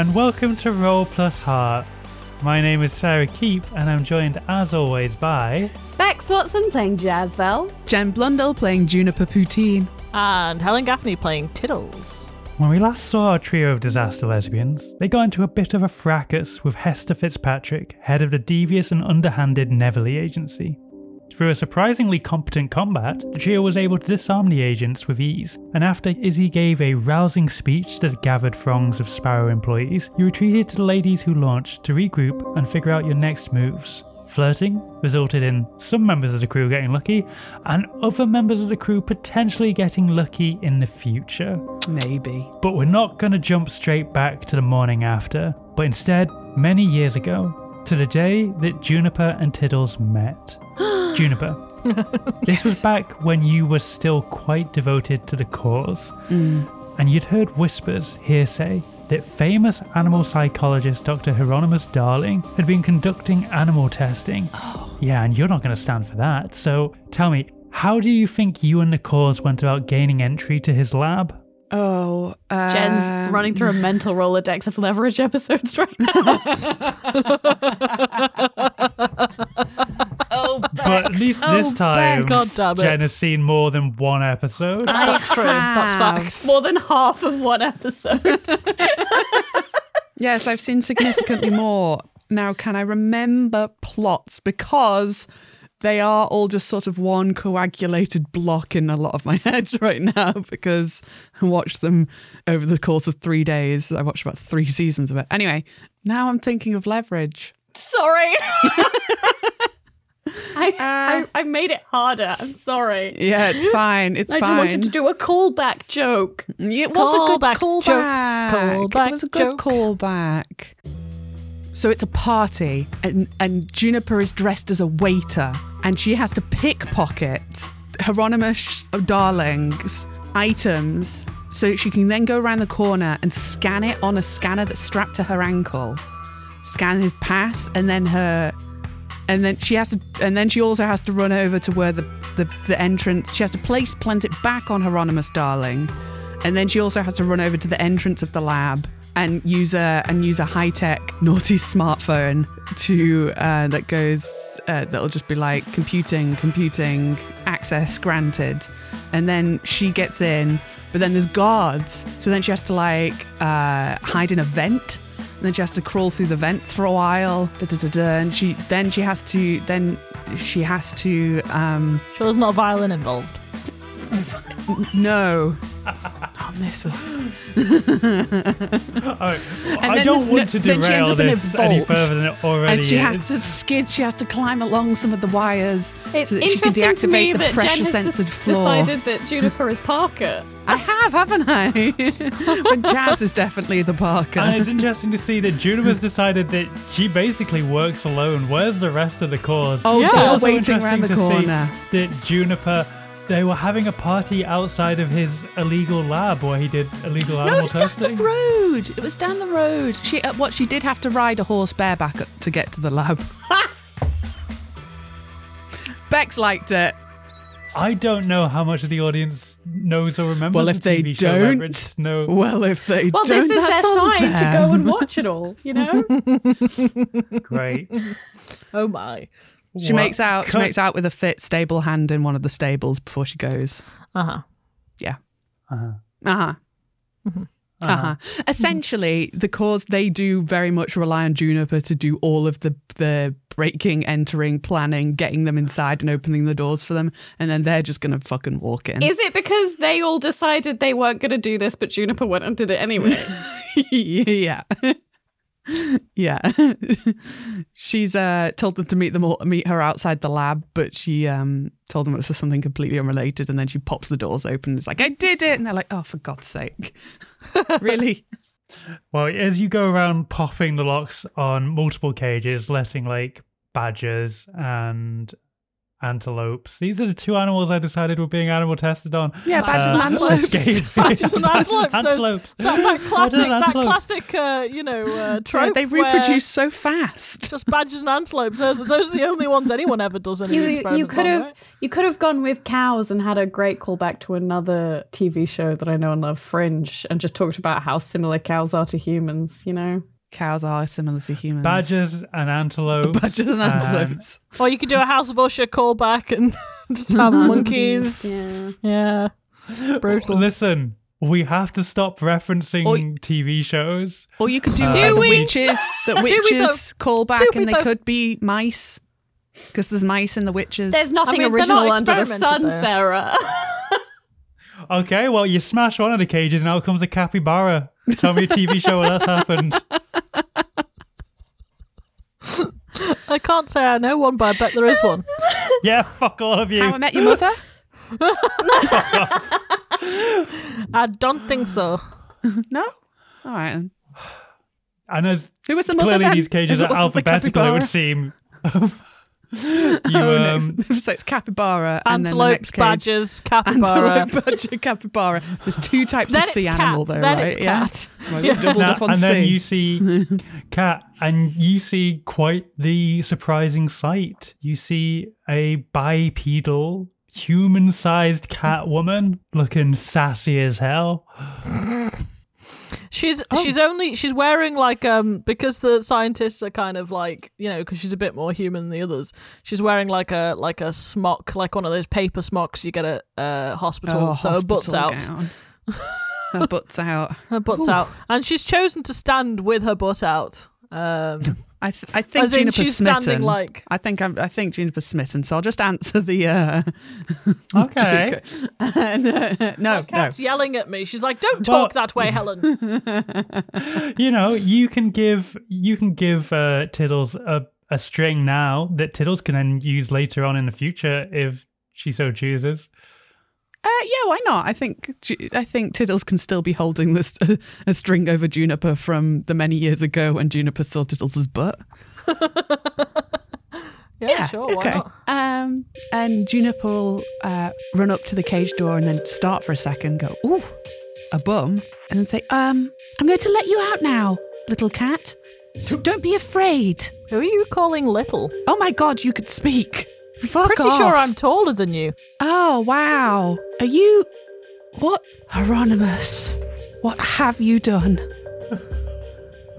Hello, and welcome to Roll Plus Heart. My name is Sara Keep, and I'm joined as always by. Becs Watson playing Jaz Vell. Jen Blundell playing Juniper Poutine. And Helen Gaffney playing Tiddles. When we last saw our trio of disaster lesbians, they got into a bit of a fracas with Hester Fitzpatrick, head of the devious and underhanded Neverly Agency. Through a surprisingly competent combat, the trio was able to disarm the agents with ease, and after Izzy gave a rousing speech that gathered throngs of Sparrow employees, you retreated to the ladies who launched to regroup and figure out your next moves. Flirting resulted in some members of the crew getting lucky, and other members of the crew potentially getting lucky in the future. Maybe. But we're not going to jump straight back to the morning after, but instead, many years ago, to the day that Juniper and Tiddles met. Juniper, this was back when you were still quite devoted to the cause, and you'd heard whispers, hearsay, that famous animal psychologist Dr. Hieronymus Darling had been conducting animal testing. Yeah, and you're not going to stand for that. So tell me, how do you think you and the cause went about gaining entry to his lab? Oh, uh, Jen's running through a mental Rolodex of leverage episodes right now. Oh, But at least Oh, this time, God damn it. Jen has seen more than one episode. That's true. That's facts. More than half of one episode. Yes, I've seen significantly more. Now, can I remember plots? Because they are all just sort of one coagulated block in a lot of my head right now because I watched them over the course of three days. I watched about three seasons of it. Anyway, now I'm thinking of leverage. sorry. I, uh, I, I made it harder. I'm sorry. Yeah, it's fine. It's fine. I just wanted to do a callback joke. It was a good Callback. Callback it was a good joke. callback. So it's a party, and, and Juniper is dressed as a waiter, and she has to pickpocket Hieronymus Darling's items so she can then go around the corner and scan it on a scanner that's strapped to her ankle. Scan his pass, and then her and then she has to and then she also has to run over to where the, the, the entrance she has to place plant it back on Hieronymus Darling. And then she also has to run over to the entrance of the lab and use a and use a high-tech naughty smartphone to uh, that goes uh, that'll just be like computing computing access granted. And then she gets in but then there's guards. So then she has to like uh, hide in a vent and then she has to crawl through the vents for a while. Da, da, da, and she then she has to then she has to um Sure, there's not a violin involved. no. Oh, this was Alright, I don't there's want to no- then she ends derail up in a this any further than it already and she is. has to skid. She has to climb along some of the wires It's so that she can interesting to me deactivate the that Jen pressure has censored just floor. decided that Juniper is Parker. I have, haven't I? but Jaz is definitely the Parker. And it's interesting to see that Juniper's decided that she basically works alone. Where's the rest of the cause? Oh, Yeah. It's they're also waiting around the interesting to see corner. that Juniper, they were having a party outside of his illegal lab where he did illegal animal No, animal it's down the road. It was down the road. She, uh, what she did have to ride a horse bareback to get to the lab. Becs liked it. I don't know how much of the audience knows or remembers Well, the if they show don't, No, Well, if they Well, don't, this is their that's on sign to go and watch it all, you know? great. Oh my. She Well, makes out. She cut- makes out with a fit, stable hand in one of the stables before she goes. Uh huh. Yeah. Uh-huh. Uh huh. Uh huh. Essentially, the cause they do very much rely on Juniper to do all of the the breaking, entering, planning, getting them inside, and opening the doors for them, and then they're just gonna fucking walk in. Is it because they all decided they weren't going to do this, but Juniper went and did it anyway? yeah. Yeah. She's uh told them to meet them all meet her outside the lab, but she um told them it was for something completely unrelated and then she pops the doors open and is like, I did it and they're like, Oh for God's sake. really? Well, as you go around popping the locks on multiple cages, letting like badgers and antelopes. These are the two animals I decided were being animal tested on. Yeah, badgers and Uh, antelopes. escape- Badgers and antelopes. those- Antelopes. That, that classic, that antelopes. classic, uh, you know, uh, Right, trope. they where reproduce so fast. Just badgers and antelopes. Those those are the only ones anyone ever does any You, experiments you could on, have right? you could have gone with cows and had a great callback to another TV show that I know and love, Fringe, and just talked about how similar cows are to humans. You know, Cows are similar to humans. Badgers and antelopes. Badgers and um, antelopes. Or you could do a House of Usher callback and just have monkeys. Yeah. Yeah. Brutal. Listen, we have to stop referencing Or- TV shows. Or you could do, Uh, uh, the we? witches. The witches call back, and they though? could be mice because there's mice in the witches. There's nothing mean, original not under the sun, there. Sara. Okay, well, you smash one of the cages and out comes a capybara. Tell me a TV show where that's happened. I can't say I know one, but I bet there is one. Yeah, fuck all of you. How I Met Your Mother. I don't think so. no. All right. Then. and as Who was the mother? clearly then? these cages Was are it the alphabetical, it would seem. You, Oh, no. um, so it's capybara and then the Antelopes, next badgers, capybara. Antelope, badger, capybara. There's two types Then of sea cat. animal, though, then right? it's yeah. cat. Well, we've doubled Now- up on and then you see cat, and you see quite the surprising sight. You see a bipedal, human-sized cat woman looking sassy as hell. She's Oh. she's only she's wearing like um because the scientists are kind of like you know because she's a bit more human than the others. She's wearing like a like a smock like one of those paper smocks you get at uh, hospital. Oh, so her butt's hospital out, her butt's out. her butt's Ooh. out, and she's chosen to stand with her butt out. Um, I, th- I think as in Juniper's she's smitten. standing like I think I'm, I think Juniper's smitten. So I'll just answer the. Uh, Okay. and, uh, no, no. cat's yelling at me. She's like, "Don't Well- talk that way, Helen." you know, you can give you can give uh, Tiddles a, a string now that Tiddles can then use later on in the future if she so chooses. Uh, yeah, why not? I think I think Tiddles can still be holding this a string over Juniper from the many years ago when Juniper saw Tiddles' butt. Yeah, sure, why okay. not? Um, and Juniper will uh, run up to the cage door and then start for a second, go, ooh, a bum, and then say, um, I'm going to let you out now, little cat. So don't be afraid. Who are you calling little? Oh my god, you could speak. Fuck Pretty off. sure I'm taller than you. Oh, wow. Are you. What? Hieronymus. What have you done?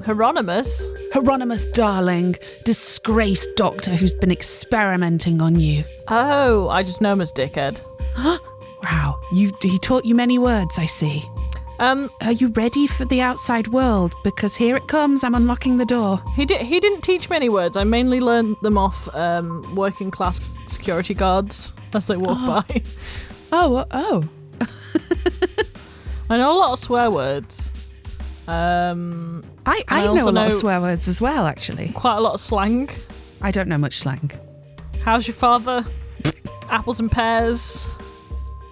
Hieronymus. Hieronymus, darling, disgraced doctor who's been experimenting on you. Oh, I just know him as Dickhead. Huh? Wow, you, he taught you many words, I see. Um, Are you ready for the outside world? Because here it comes, I'm unlocking the door. he did. He didn't teach me any words. I mainly learned them off um, working class security guards as they walk by. Oh, oh. I know a lot of swear words. Um, I, I I know a lot of swear words as well, actually. quite a lot of slang. I don't know much slang. How's your father? Apples and pears.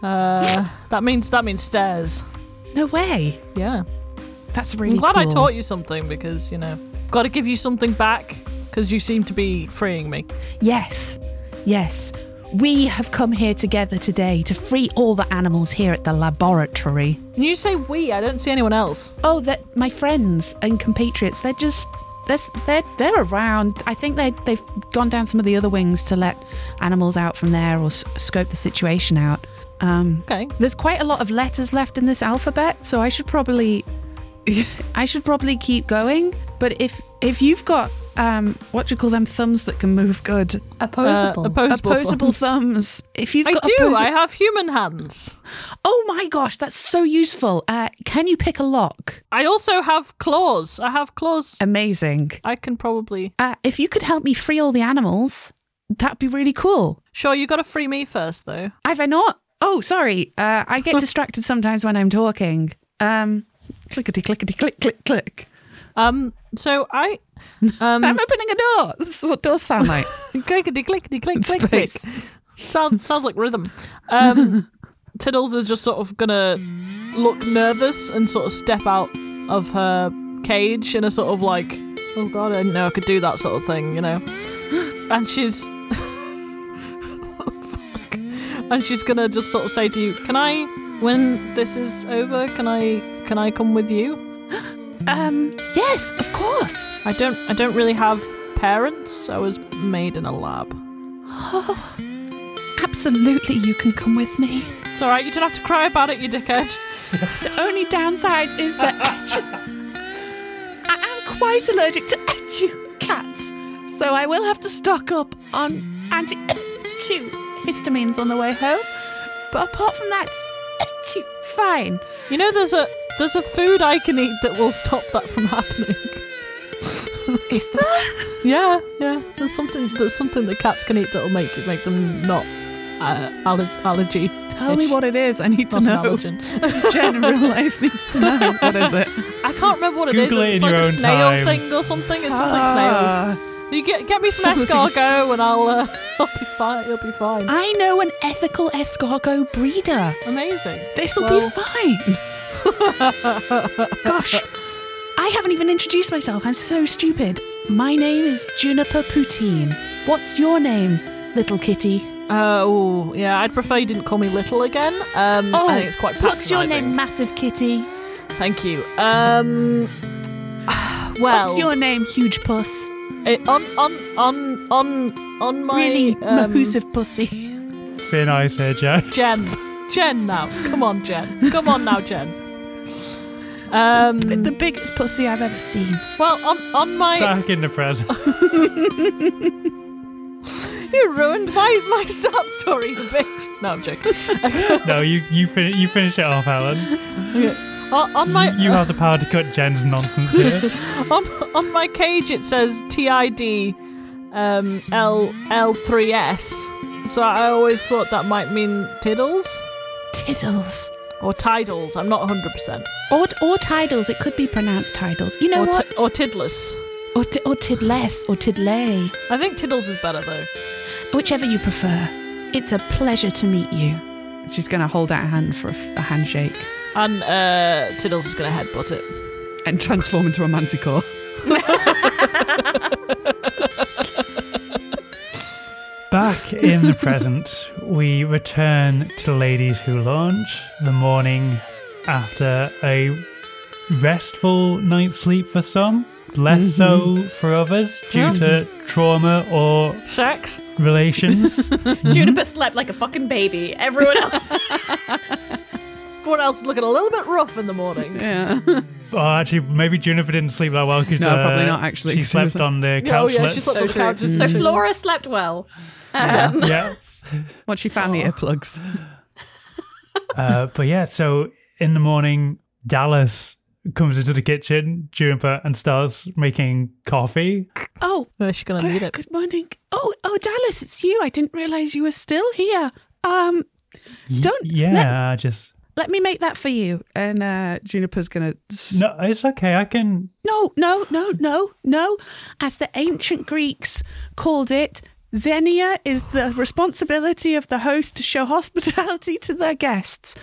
Uh, that means that means stairs. No way. Yeah. That's really I'm glad I taught you something because you know, got to give you something back because you seem to be freeing me. Yes, yes. We have come here together today to free all the animals here at the laboratory. And you say we. I don't see anyone else. Oh, that my friends and compatriots, they're just they're, they're, they're around. I think they they've gone down some of the other wings to let animals out from there or s- scope the situation out. Um, Okay. there's quite a lot of letters left in this alphabet, so I should probably I should probably keep going. But if if you've got um, what do you call them thumbs that can move good, Opposable. Uh, opposable, opposable thumbs. thumbs. If you've I got do. opposi- I have human hands. oh my gosh, that's so useful. Uh, can you pick a lock? I also have claws. I have claws. Amazing. I can probably. Uh, if you could help me free all the animals, that'd be really cool. Sure, you got to free me first, though. Have I not? Oh, sorry. Uh, I get distracted sometimes when I'm talking. Um, clickety clickety click click click. Um. So I. Um. I'm opening a door. This is what doors sound like. clickety clickety click click click. Sounds sounds like rhythm. Um. Tiddles is just sort of gonna look nervous and sort of step out of her cage in a sort of like, oh god, I didn't know I could do that sort of thing, you know. And she's and she's gonna just sort of say to you, "Can I, when this is over, can I, can I come with you? Um, yes, of course. I don't, I don't really have parents. I was made in a lab. Oh, absolutely, you can come with me. It's all right. You don't have to cry about it, you dickhead. The only downside is that I am quite allergic to echu cats, so I will have to stock up on anti histamines on the way home. But apart from that, it's fine. You know, there's a, there's a food I can eat that will stop that from happening. Is there? Yeah, yeah. There's something, there's something that cats can eat that will make make them not uh, aller- allergy. Tell me what it is. I need to Not an know. allergen. Jen in real life needs to know. What is it? I can't remember what it is. Google it It's in like your a own snail time. thing or something. It's something snails. You get get me some Sorry. escargot and I'll uh, I'll be fine. It'll be fine. I know an ethical escargot breeder. Amazing. This'll Well- be fine. Gosh, I haven't even introduced myself. I'm so stupid. My name is Juniper Poutine. What's your name, little kitty? Uh, oh, yeah. I'd prefer you didn't call me little again. Um, I think it's quite Oh, what's your name, massive kitty? Thank you. Um, well, What's your name, huge puss? It, on on on on on my really um, mahoosive pussy. Thin ice here, Jen. Jen, Jen, now, come on, Jen, come on now, Jen. Um, the biggest pussy I've ever seen. well, on on my Back in the present. You ruined my, my start story, you bitch. No, I'm joking. no, you you, fin- you finish it off, Helen. On, on my you have the power to cut Jen's nonsense here. on on my cage it says TID um, L L3S. So I always thought that might mean tiddles Tiddles. or tidals. I'm not 100%. Or, or tidals. It could be pronounced tidals. You know Or, what? ti- or tiddless. or, ti- or tidless or tidlay. I think tiddles is better though. Whichever you prefer. It's a pleasure to meet you. She's going to hold out a hand for a, f- a handshake And uh, tiddles is going to headbutt it. and transform into a manticore. Back in the present, we return to the ladies who launch the morning after a restful night's sleep for some, less so for others due to trauma or Sex? relations. Juniper slept like a fucking baby. Everyone else. Everyone else is looking a little bit rough in the morning. Yeah. oh, actually, maybe Juniper didn't sleep that well because No, probably not, actually, She 'cause she was- slept on the Yeah, oh couch. yeah, she slept on the true. couch. so Flora slept well. Um, yeah. Once she found the earplugs. Uh, but yeah, so in the morning, Dallas comes into the kitchen, Juniper, and starts making coffee. Oh, Yeah, she's going to need it. good morning. Oh, oh, Dallas, it's you. I didn't realize you were still here. Um, don't Yeah, just let me make that for you. And uh, Juniper's gonna. no, it's okay. I can. No, no, no, no, no. As the ancient Greeks called it, Xenia is the responsibility of the host to show hospitality to their guests.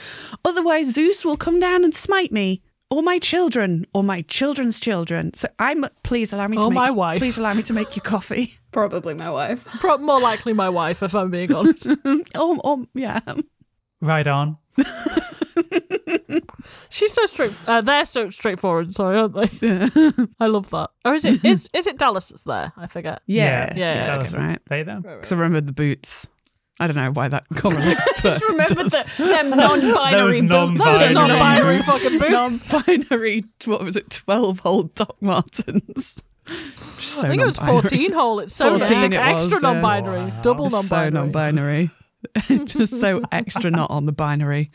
Otherwise, Zeus will come down and smite me. Or my children, or my children's children. So I'm. Please allow me to Or make. my wife. Please allow me to make you coffee. Probably my wife. Pro- more likely my wife, if I'm being honest. or, or yeah. Right on. She's so straight. Uh, they're so straightforward. Sorry, aren't they? I love that. Or is it? Is is it Dallas that's there? I forget. Yeah. Yeah, yeah, Dallas okay, right. They them. Because I remember the boots. I don't know why that correlates, but Remember it does. the, them non-binary Those boots. non-binary Those non-binary fucking boots. non-binary. What was it? Twelve hole Doc Martens. So I think it was 14 hole. It's so 14 it's it extra was, yeah. non-binary, Wow. double It's So non-binary. Non-binary. Just so extra not on the binary.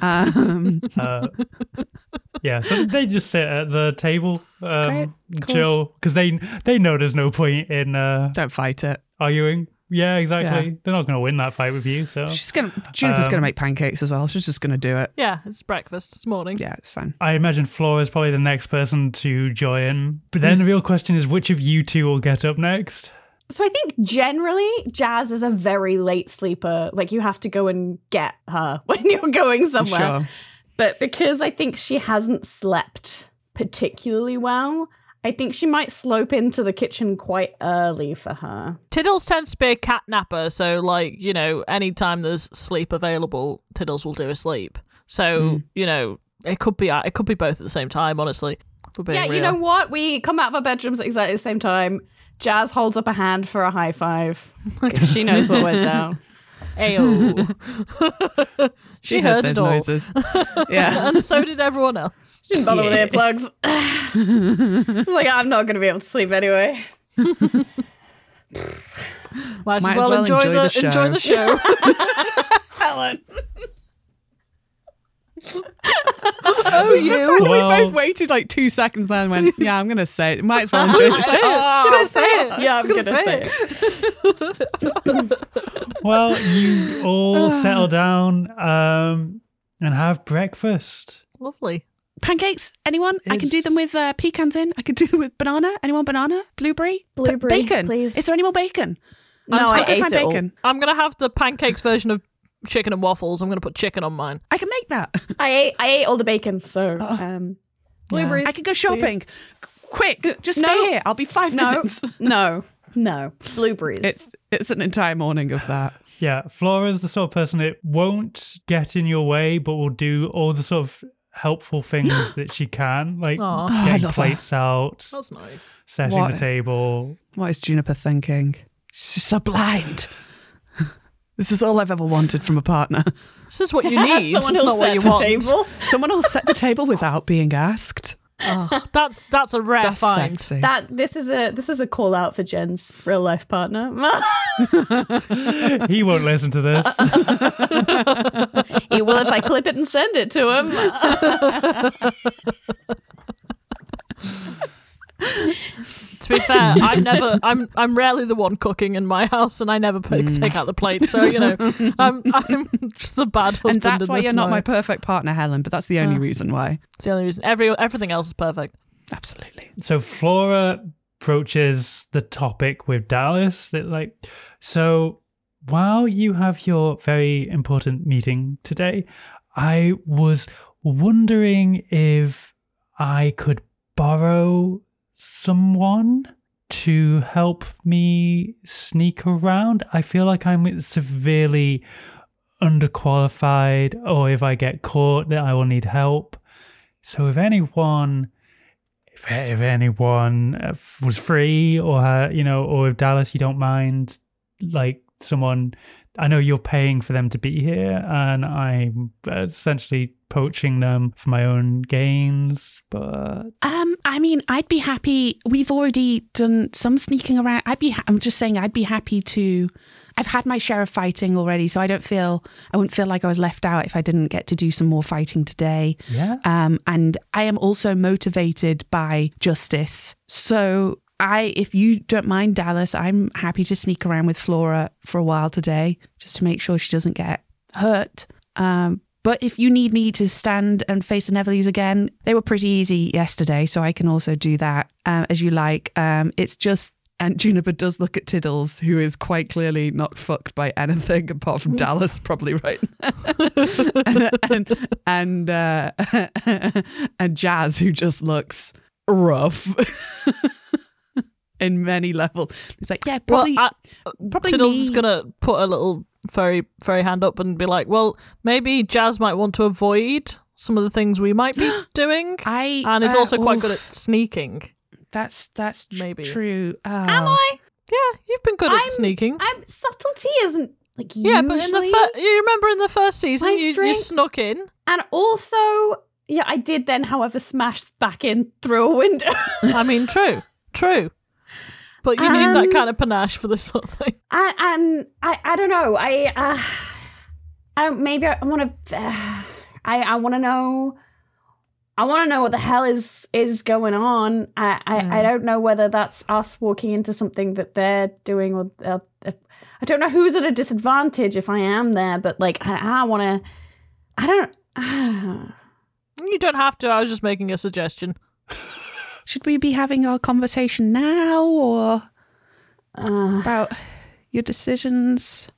Um, Uh, yeah, so they just sit at the table, um, cool. chill, because they they know there's no point in uh, don't fight it. arguing. Yeah, exactly. Yeah. They're not going to win that fight with you. So She's gonna. Juniper's Um, gonna make pancakes as well. She's just gonna do it. yeah, it's breakfast. It's morning. Yeah, it's fine. I imagine Flora is probably the next person to join. But then the real question is, which of you two will get up next? So I think generally Jaz is a very late sleeper. Like you have to go and get her when you're going somewhere. Sure. But because I think she hasn't slept particularly well, I think she might slope into the kitchen quite early for her. Tiddles tends to be a cat napper, so like you know, anytime there's sleep available, Tiddles will do a sleep. So hmm. you know, it could be it could be both at the same time. Honestly, Yeah, you know what? We come out of our bedrooms at exactly the same time. Jaz holds up a hand for a high five. 'cause she knows what went down. Ayo. she, heard, those it all, noises. yeah. and so did everyone else. Didn't bother Yeah. with earplugs. it's like I'm not going to be able to sleep anyway. Might, Might as well, enjoy, enjoy the, the enjoy the show. Helen. Oh, you. we Well- both waited like two seconds then and went, yeah, I'm going to say it. Might as well enjoy the Say show. it. Should I say it? Yeah, I'm Gonna going to say it. Well, you all settle down um, and have breakfast. Lovely. Pancakes? Anyone? I can do them with uh, pecans in. I can do them with banana. Anyone banana? Blueberry? B- Blueberry, bacon. please. Is there any more bacon? No, Let's I go ate find it all. bacon. I'm gonna have the pancakes version of chicken and waffles. I'm gonna put chicken on mine. I can make that. I ate I ate all the bacon, so um, blueberries. I could go shopping. Quick, just stay No. here. I'll be five No, minutes. no, no. Blueberries. It's it's an entire morning of that. Yeah, Flora's the sort of person that won't get in your way, but will do all the sort of helpful things that she can, like Aw. Oh, I getting love her. plates out, That's nice. setting What? the table. What is Juniper thinking? She's so blind. This is all I've ever wanted from a partner. This is what you need. Someone it's who'll not what set you the want. table. Someone will set the table without being asked. Oh, that's that's a rare Just find. sexy. That this is a this is a call out for Jen's real life partner. He won't listen to this. he will if I clip it and send it to him. To be fair, I never. I'm I'm rarely the one cooking in my house, and I never pick, Mm. take out the plate. So you know, I'm I'm just a bad husband. and that's in why this you're not my perfect partner, Helen, but that's the only Uh. reason why. It's the only reason. Every everything else is perfect. Absolutely. so Flora approaches the topic with Dallas that like so while you have your very important meeting today, I was wondering if I could borrow someone to help me sneak around. I feel like I'm severely underqualified or if I get caught that I will need help. So if anyone if, if anyone uh, was free or you know or if dallas you don't mind like someone i know you're paying for them to be here and i'm essentially poaching them for my own gains but Um, I mean, I'd be happy. We've already done some sneaking around. I'd be. Ha- I'm just saying, I'd be happy to. I've had my share of fighting already, so I don't feel. I wouldn't feel like I was left out if I didn't get to do some more fighting today. yeah Um, and I am also motivated by justice. So I, if you don't mind, Dallas, I'm happy to sneak around with Flora for a while today, just to make sure she doesn't get hurt. Um, but if you need me to stand and face the Neverleys again, they were pretty easy yesterday, so I can also do that um, as you like. Um, it's just. And Juniper does look at Tiddles, who is quite clearly not fucked by anything apart from Dallas, probably right and and and, uh, and Jaz, who just looks rough in many levels. It's like, yeah, probably, well, I, probably Tiddles me. is gonna put a little furry furry hand up and be like, "Well, maybe Jaz might want to avoid some of the things we might be doing." I and is uh, also quite oh, good at sneaking. That's that's Maybe. true. Am Oh. I? Yeah, you've been good I'm- at sneaking. I'm subtlety isn't like you. yeah, but in the fir- you remember in the first season, you, you snuck in. and also yeah, I did then, however, smash back in through a window. I mean, true, true. But you need that Um, kind of panache for this sort of thing. and, and I, I don't know. I, uh, I don't. Maybe I want to. Uh, I, I want to know. I want to know what the hell is is going on. I, I, I don't know whether that's us walking into something that they're doing, or uh, if, I don't know who's at a disadvantage if I am there. But like, I, I want to. I don't. You don't have to. I was just making a suggestion. Should we be having our conversation now, or Uh, about your decisions,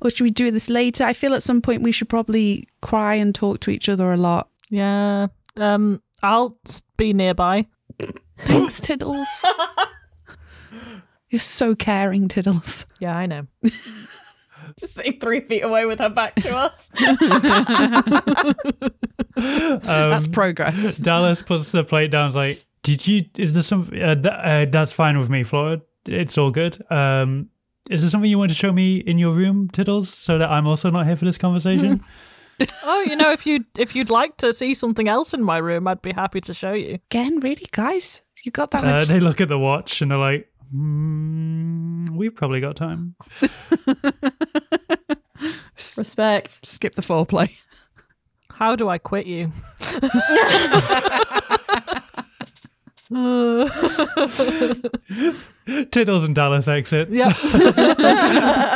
or should we do this later? I feel at some point we should probably cry and talk to each other a lot. Yeah. Um, I'll be nearby. Thanks, Tiddles. You're so caring, Tiddles. Yeah, I know. Just sitting three feet away with her back to us. That's progress. Dallas puts the plate down. Is like, did you? Is there some? Uh, th- uh, that's fine with me, Flora. It's all good. Um, is there something you want to show me in your room, Tiddles, so that I'm also not here for this conversation? Oh, you know, if you if you'd like to see something else in my room, I'd be happy to show you. Again, really, guys? You got that uh, much? they look at the watch and they're like, mm, "We've probably got time." Respect. Skip the foreplay. How do I quit you? Tiddles and Dallas exit. Yeah.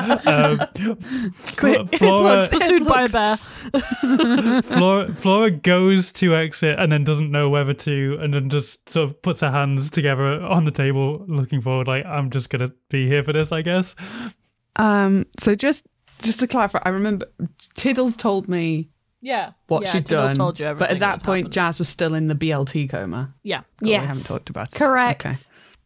Um, Flo- Flora, Pursued by a bear. Flora, Flora goes to exit and then doesn't know whether to, and then just sort of puts her hands together on the table, looking forward. Like, I'm just gonna be here for this, I guess. Um, so just just to clarify, I remember Tiddles told me Yeah. what yeah, she'd Tiddles done, Told you but at that had point, happened. Jaz was still in the BLT coma. yeah. Yeah. we haven't talked about it. Correct. Okay.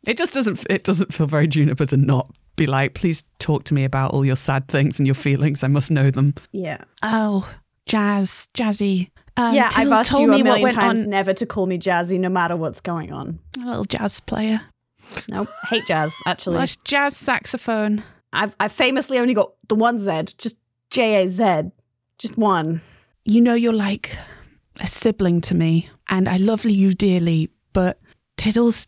It just doesn't. It doesn't feel very Juniper to not be like, please talk to me about all your sad things and your feelings. I must know them. Yeah. Oh, Jaz, Jazzy. Um, yeah, I've asked told you a million times on. never to call me Jazzy no matter what's going on. A little jazz player. Nope. Hate jazz, actually. Well, jazz saxophone. I've I've famously only got the one Z, just J A Z. Just one. You know you're like a sibling to me, and I love you dearly. But Tiddles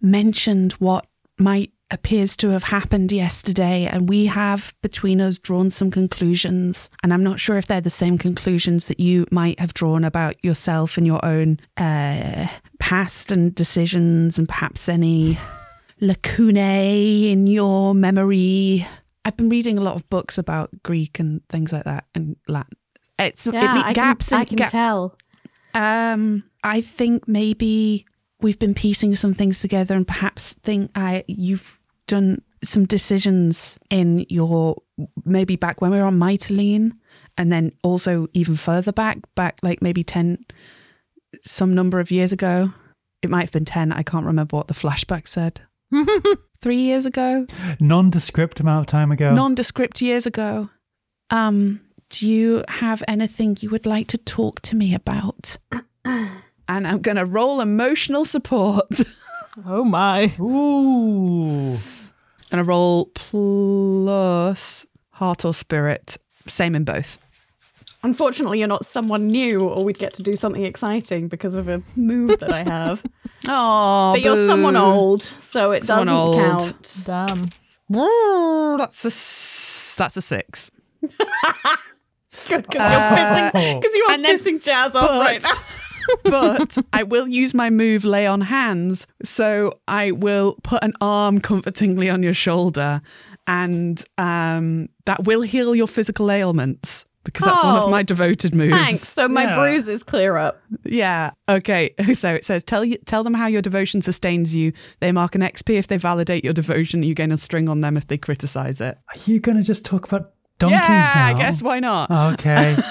mentioned what might appears to have happened yesterday, and we have between us drawn some conclusions. And I'm not sure if they're the same conclusions that you might have drawn about yourself and your own uh, past and decisions, and perhaps any lacunae in your memory. I've been reading a lot of books about Greek and things like that, and Latin. It's it Yeah, me- I gaps can, I can ga- tell. um, I think maybe we've been piecing some things together, and perhaps think I you've done some decisions in your maybe back when we were on Mytilene, and then also even further back, back like maybe ten, some number of years ago. It might have been ten. I can't remember what the flashback said. Three years ago, Nondescript amount of time ago. nondescript years ago. Um, do you have anything you would like to talk to me about? and I'm going to roll emotional support. Oh my. Ooh. and I roll plus heart or spirit. Same in both. Unfortunately, you're not someone new, or we'd get to do something exciting because of a move that I have. Oh, but you're someone old, so it Someone doesn't old. count. Damn. That's a s- that's a six. Good, because you're pissing, because you are then- pissing Jaz off right now. but I will use my move lay on hands. So I will put an arm comfortingly on your shoulder and um, that will heal your physical ailments because that's one of Oh, my devoted moves. Thanks. So my Yeah. bruises clear up. Yeah. Okay. So it says tell you tell them how your devotion sustains you. They mark an XP if they validate your devotion. You gain a string on them if they criticize it. Are you gonna just talk about donkeys yeah, now? I guess why not? Okay.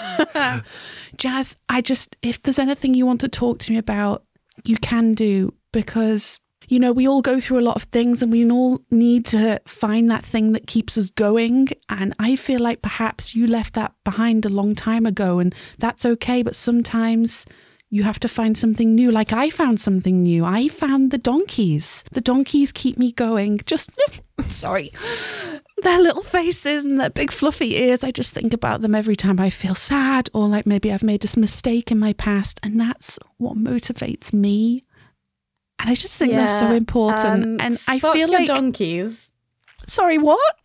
Jaz, I just, if there's anything you want to talk to me about, you can do because, you know, we all go through a lot of things and we all need to find that thing that keeps us going. And I feel like perhaps you left that behind a long time ago and that's okay. But sometimes you have to find something new. Like I found something new. I found the donkeys. The donkeys keep me going. Just, sorry their little faces and their big fluffy ears. I just think about them every time I feel sad or like maybe I've made a mistake in my past. And that's what motivates me. And I just think they're so important. um, and I feel like. donkeys. sorry, what?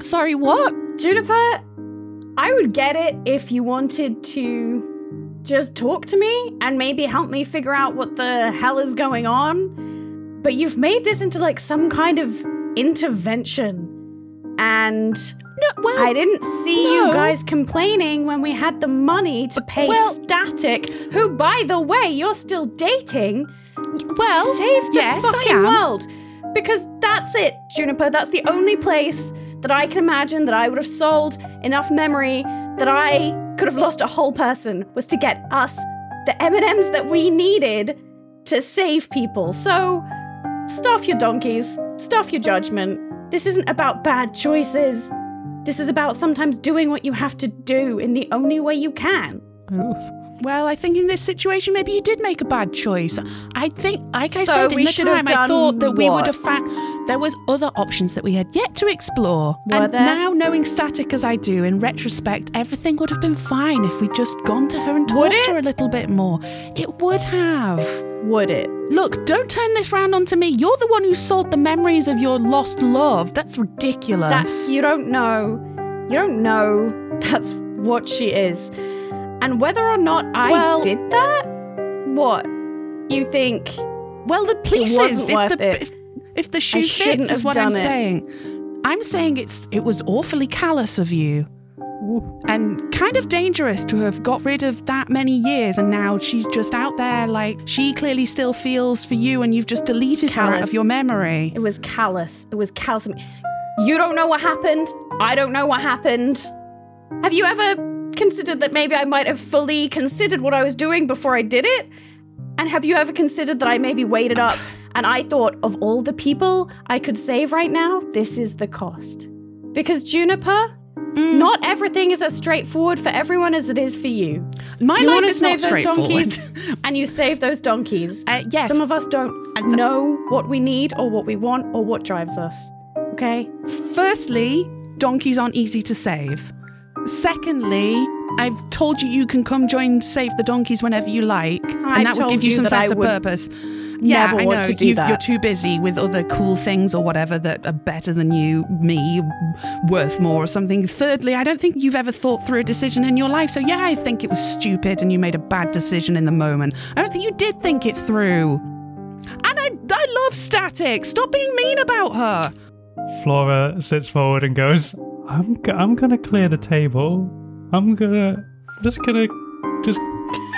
Sorry, what? Juniper, I would get it if you wanted to just talk to me and maybe help me figure out what the hell is going on. But you've made this into like some kind of intervention. And No, well, I didn't see no. you guys complaining when we had the money to pay well- Static, who, by the way, you're still dating. well, Save the yes, fucking world. Because that's it, Juniper. That's the only place that I can imagine that I would have sold enough memory that I could have lost a whole person was to get us the M&Ms that we needed to save people. So, stuff your donkeys, stuff your judgment. This isn't about bad choices. This is about sometimes doing what you have to do in the only way you can. Oof. Well, I think in this situation, maybe you did make a bad choice. I think, like I So said in we the should have time, I thought that we would have found there was other options that we had yet to explore. Were and there? now, knowing Static as I do, in retrospect, everything would have been fine if we'd just gone to her and talked to her a little bit more. It would have. Would it? Look, don't turn this round onto me. You're the one who sold the memories of your lost love. That's ridiculous. That you don't know. You don't know that's what she is. And whether or not I Well- did that, what? You think Well, the pieces. if, the. If, if the shoe fits, is what I'm it. saying. I'm saying it's it was awfully callous of you. And kind of dangerous to have got rid of that many years and now she's just out there like she clearly still feels for you and you've just deleted her out of your memory. it was callous? It was callous. You don't know what happened. I don't know what happened. Have you ever considered that maybe I might have fully considered what I was doing before I did it? And have you ever considered that I maybe waited up and I thought of all the people I could save right now, this is the cost? Because Juniper, Mm. not everything is as straightforward for everyone as it is for you. My you life is not those straightforward. donkeys, and you save those donkeys. Uh, yes. Some of us don't And- know what we need or what we want or what drives us. Okay? Firstly, donkeys aren't easy to save. Secondly, I've told you you can come join Save the Donkeys whenever you like, I and that would give you you some that I sense of purpose. Yeah, I know. to do you, that. You're too busy with other cool things or whatever that are better than you, me, worth more or something. Thirdly, I don't think you've ever thought through a decision in your life. So yeah, I think it was stupid and you made a bad decision in the moment. I don't think you did think it through. And I, I love Static. Stop being mean about her. Flora sits forward and goes, "I'm g- I'm gonna clear the table. I'm gonna just gonna just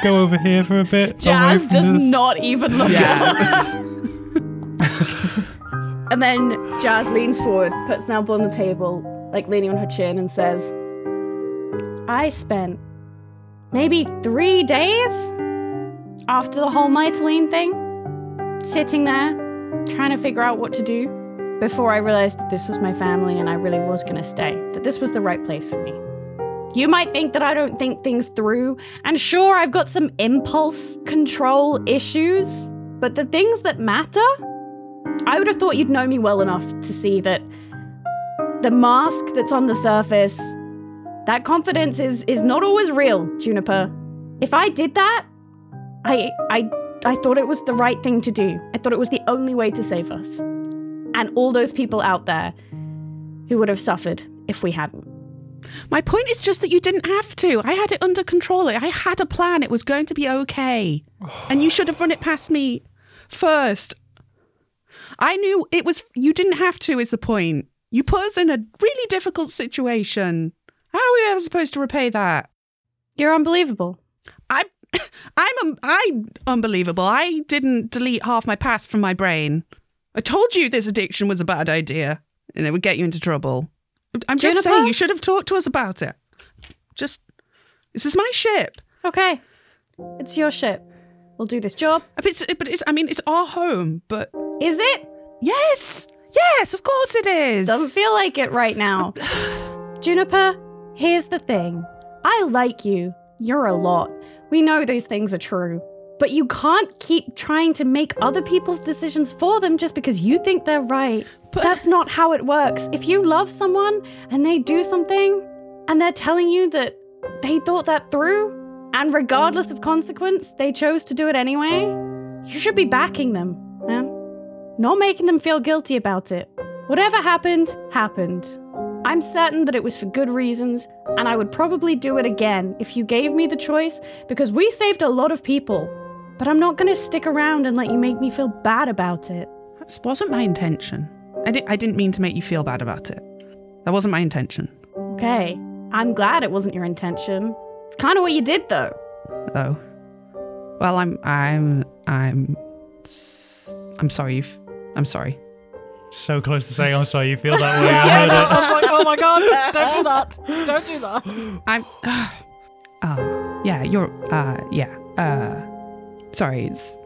go over here for a bit." Jaz does this." not even look at her. and then Jaz leans forward, puts an elbow on the table, like leaning on her chin, and says, I spent maybe three days after the whole Mytilene thing sitting there trying to figure out what to do before I realized that this was my family and I really was going to stay, that this was the right place for me. You might think that I don't think things through, and sure, I've got some impulse control issues, but the things that matter, I would have thought you'd know me well enough to see that the mask that's on the surface, that confidence is is not always real, Juniper. If I did that, I I I thought it was the right thing to do. I thought it was the only way to save us. And all those people out there who would have suffered if we hadn't. My point is just that you didn't have to. I had it under control. I had a plan. It was going to be okay. and you should have run it past me first. I knew it was, you didn't have to, is the point. You put us in a really difficult situation. How are we ever supposed to repay that? You're unbelievable. I, I'm, um, I'm unbelievable. I didn't delete half my past from my brain. I told you this addiction was a bad idea and it would get you into trouble. I'm just Juniper? saying, you should have talked to us about it. Just, this is my ship. Okay. It's your ship. We'll do this job. But it's, but it's, I mean, it's our home, but Is it? yes, yes, of course it is. Doesn't feel like it right now. Juniper, here's the thing. I like you. You're a lot. We know those things are true. But you can't keep trying to make other people's decisions for them just because you think they're right. But- That's not how it works. If you love someone and they do something and they're telling you that they thought that through, and regardless of consequence, they chose to do it anyway, you should be backing them, man. Not making them feel guilty about it. Whatever happened, happened. I'm certain that it was for good reasons, and I would probably do it again if you gave me the choice because we saved a lot of people. But I'm not gonna stick around and let you make me feel bad about it. This wasn't my intention. I, di- I didn't mean to make you feel bad about it. That wasn't my intention. Okay, I'm glad it wasn't your intention. It's kind of what you did, though. Oh. Well, I'm, I'm, I'm, s- I'm sorry. You've, I'm sorry. So close to saying, "I'm sorry you feel that way." I Yeah, heard it. I was like, oh my god, don't do that. Don't do that. I'm. oh, yeah. You're. Uh. Yeah. Uh. Sorry. It's.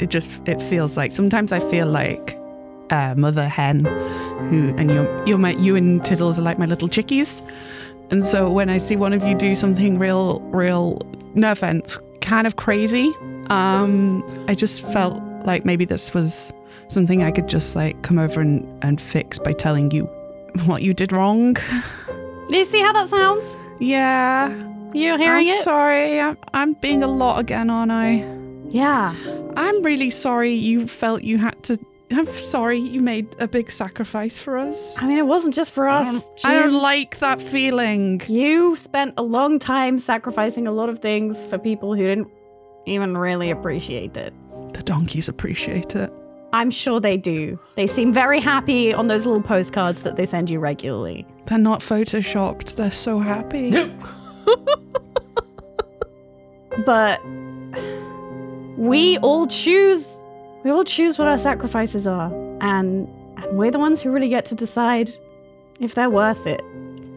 it just it feels like sometimes I feel like uh, mother hen who and you're you're my you and Tiddles are like my little chickies. And so when I see one of you do something real real no offense, kind of crazy, um, I just felt like maybe this was something I could just like come over and, and fix by telling you what you did wrong. Do you see how that sounds? Yeah. You're hearing I'm it? sorry. I'm, I'm being a lot again, aren't I? Yeah. I'm really sorry you felt you had to. I'm sorry you made a big sacrifice for us. I mean, it wasn't just for I us. don't, I don't like that feeling. You spent a long time sacrificing a lot of things for people who didn't even really appreciate it. The donkeys appreciate it. I'm sure they do. They seem very happy on those little postcards that they send you regularly. They're not photoshopped. They're so happy. But we all choose we all choose what our sacrifices are and and we're the ones who really get to decide if they're worth it.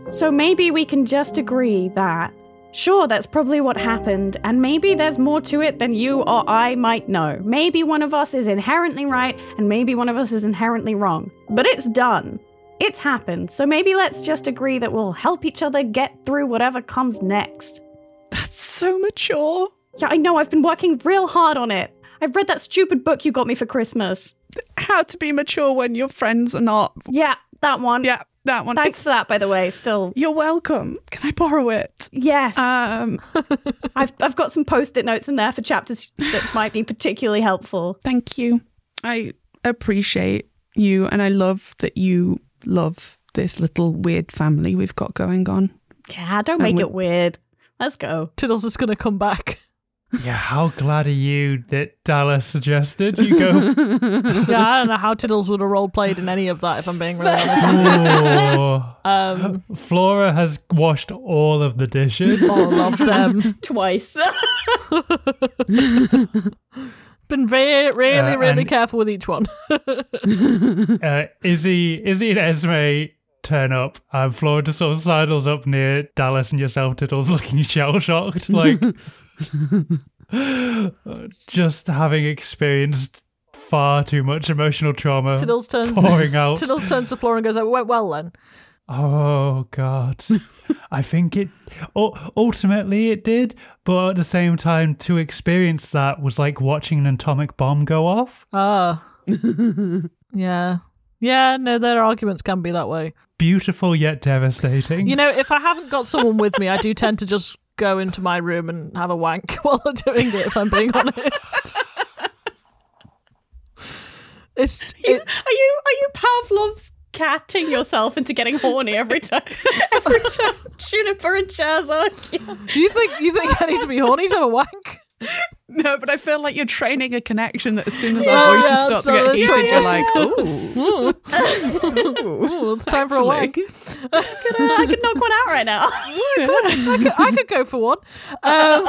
So maybe we can just agree that sure that's probably what happened and maybe there's more to it than you or I might know. Maybe one of us is inherently right and maybe one of us is inherently wrong. But it's done. It's happened. So maybe let's just agree that we'll help each other get through whatever comes next. That's so mature. Yeah, I know. I've been working real hard on it. I've read that stupid book you got me for Christmas. How to be mature when your friends are not. Yeah, that one. Yeah, that one. Thanks for that, by the way. Still, You're welcome. Can I borrow it? yes. Um, I've I've got some post-it notes in there for chapters that might be particularly helpful. thank you. I appreciate you, and I love that you love this little weird family we've got going on. Yeah, don't make it weird. Let's go. Tiddles is going to come back. Yeah, how glad are you that Dallas suggested you go? yeah, I don't know how Tiddles would have role played in any of that, if I'm being really honest. Um, Flora has washed all of the dishes. oh, love them. Twice. Been very, really, Uh, really careful with each one. uh, Izzy, Izzy and Esme turn up, and Flora just sort of sidles up near Dallas and yourself, Tiddles, looking shell shocked, like just having experienced far too much emotional trauma Tiddles turns. pouring out. Tiddles turns to the floor and goes, "Oh, it went well then." Oh God, I think it. ultimately, it did, but at the same time, to experience that was like watching an atomic bomb go off. Ah, yeah, yeah. No, their arguments can be that way. Beautiful yet devastating. You know, if I haven't got someone with me, I do tend to just go into my room and have a wank while I'm doing it. If I'm being honest, it's it, Are you are you Pavlov's catting yourself into getting horny every time? Every time Juniper and Jaz are. You think you think I need to be horny to have a wank? No, but I feel like you're training a connection that as soon as Yeah, our voices yeah, start so to get heated, true. you're like, ooh. Ooh, it's time for a wank. I could knock one out right now. I could, I could go for one. Um,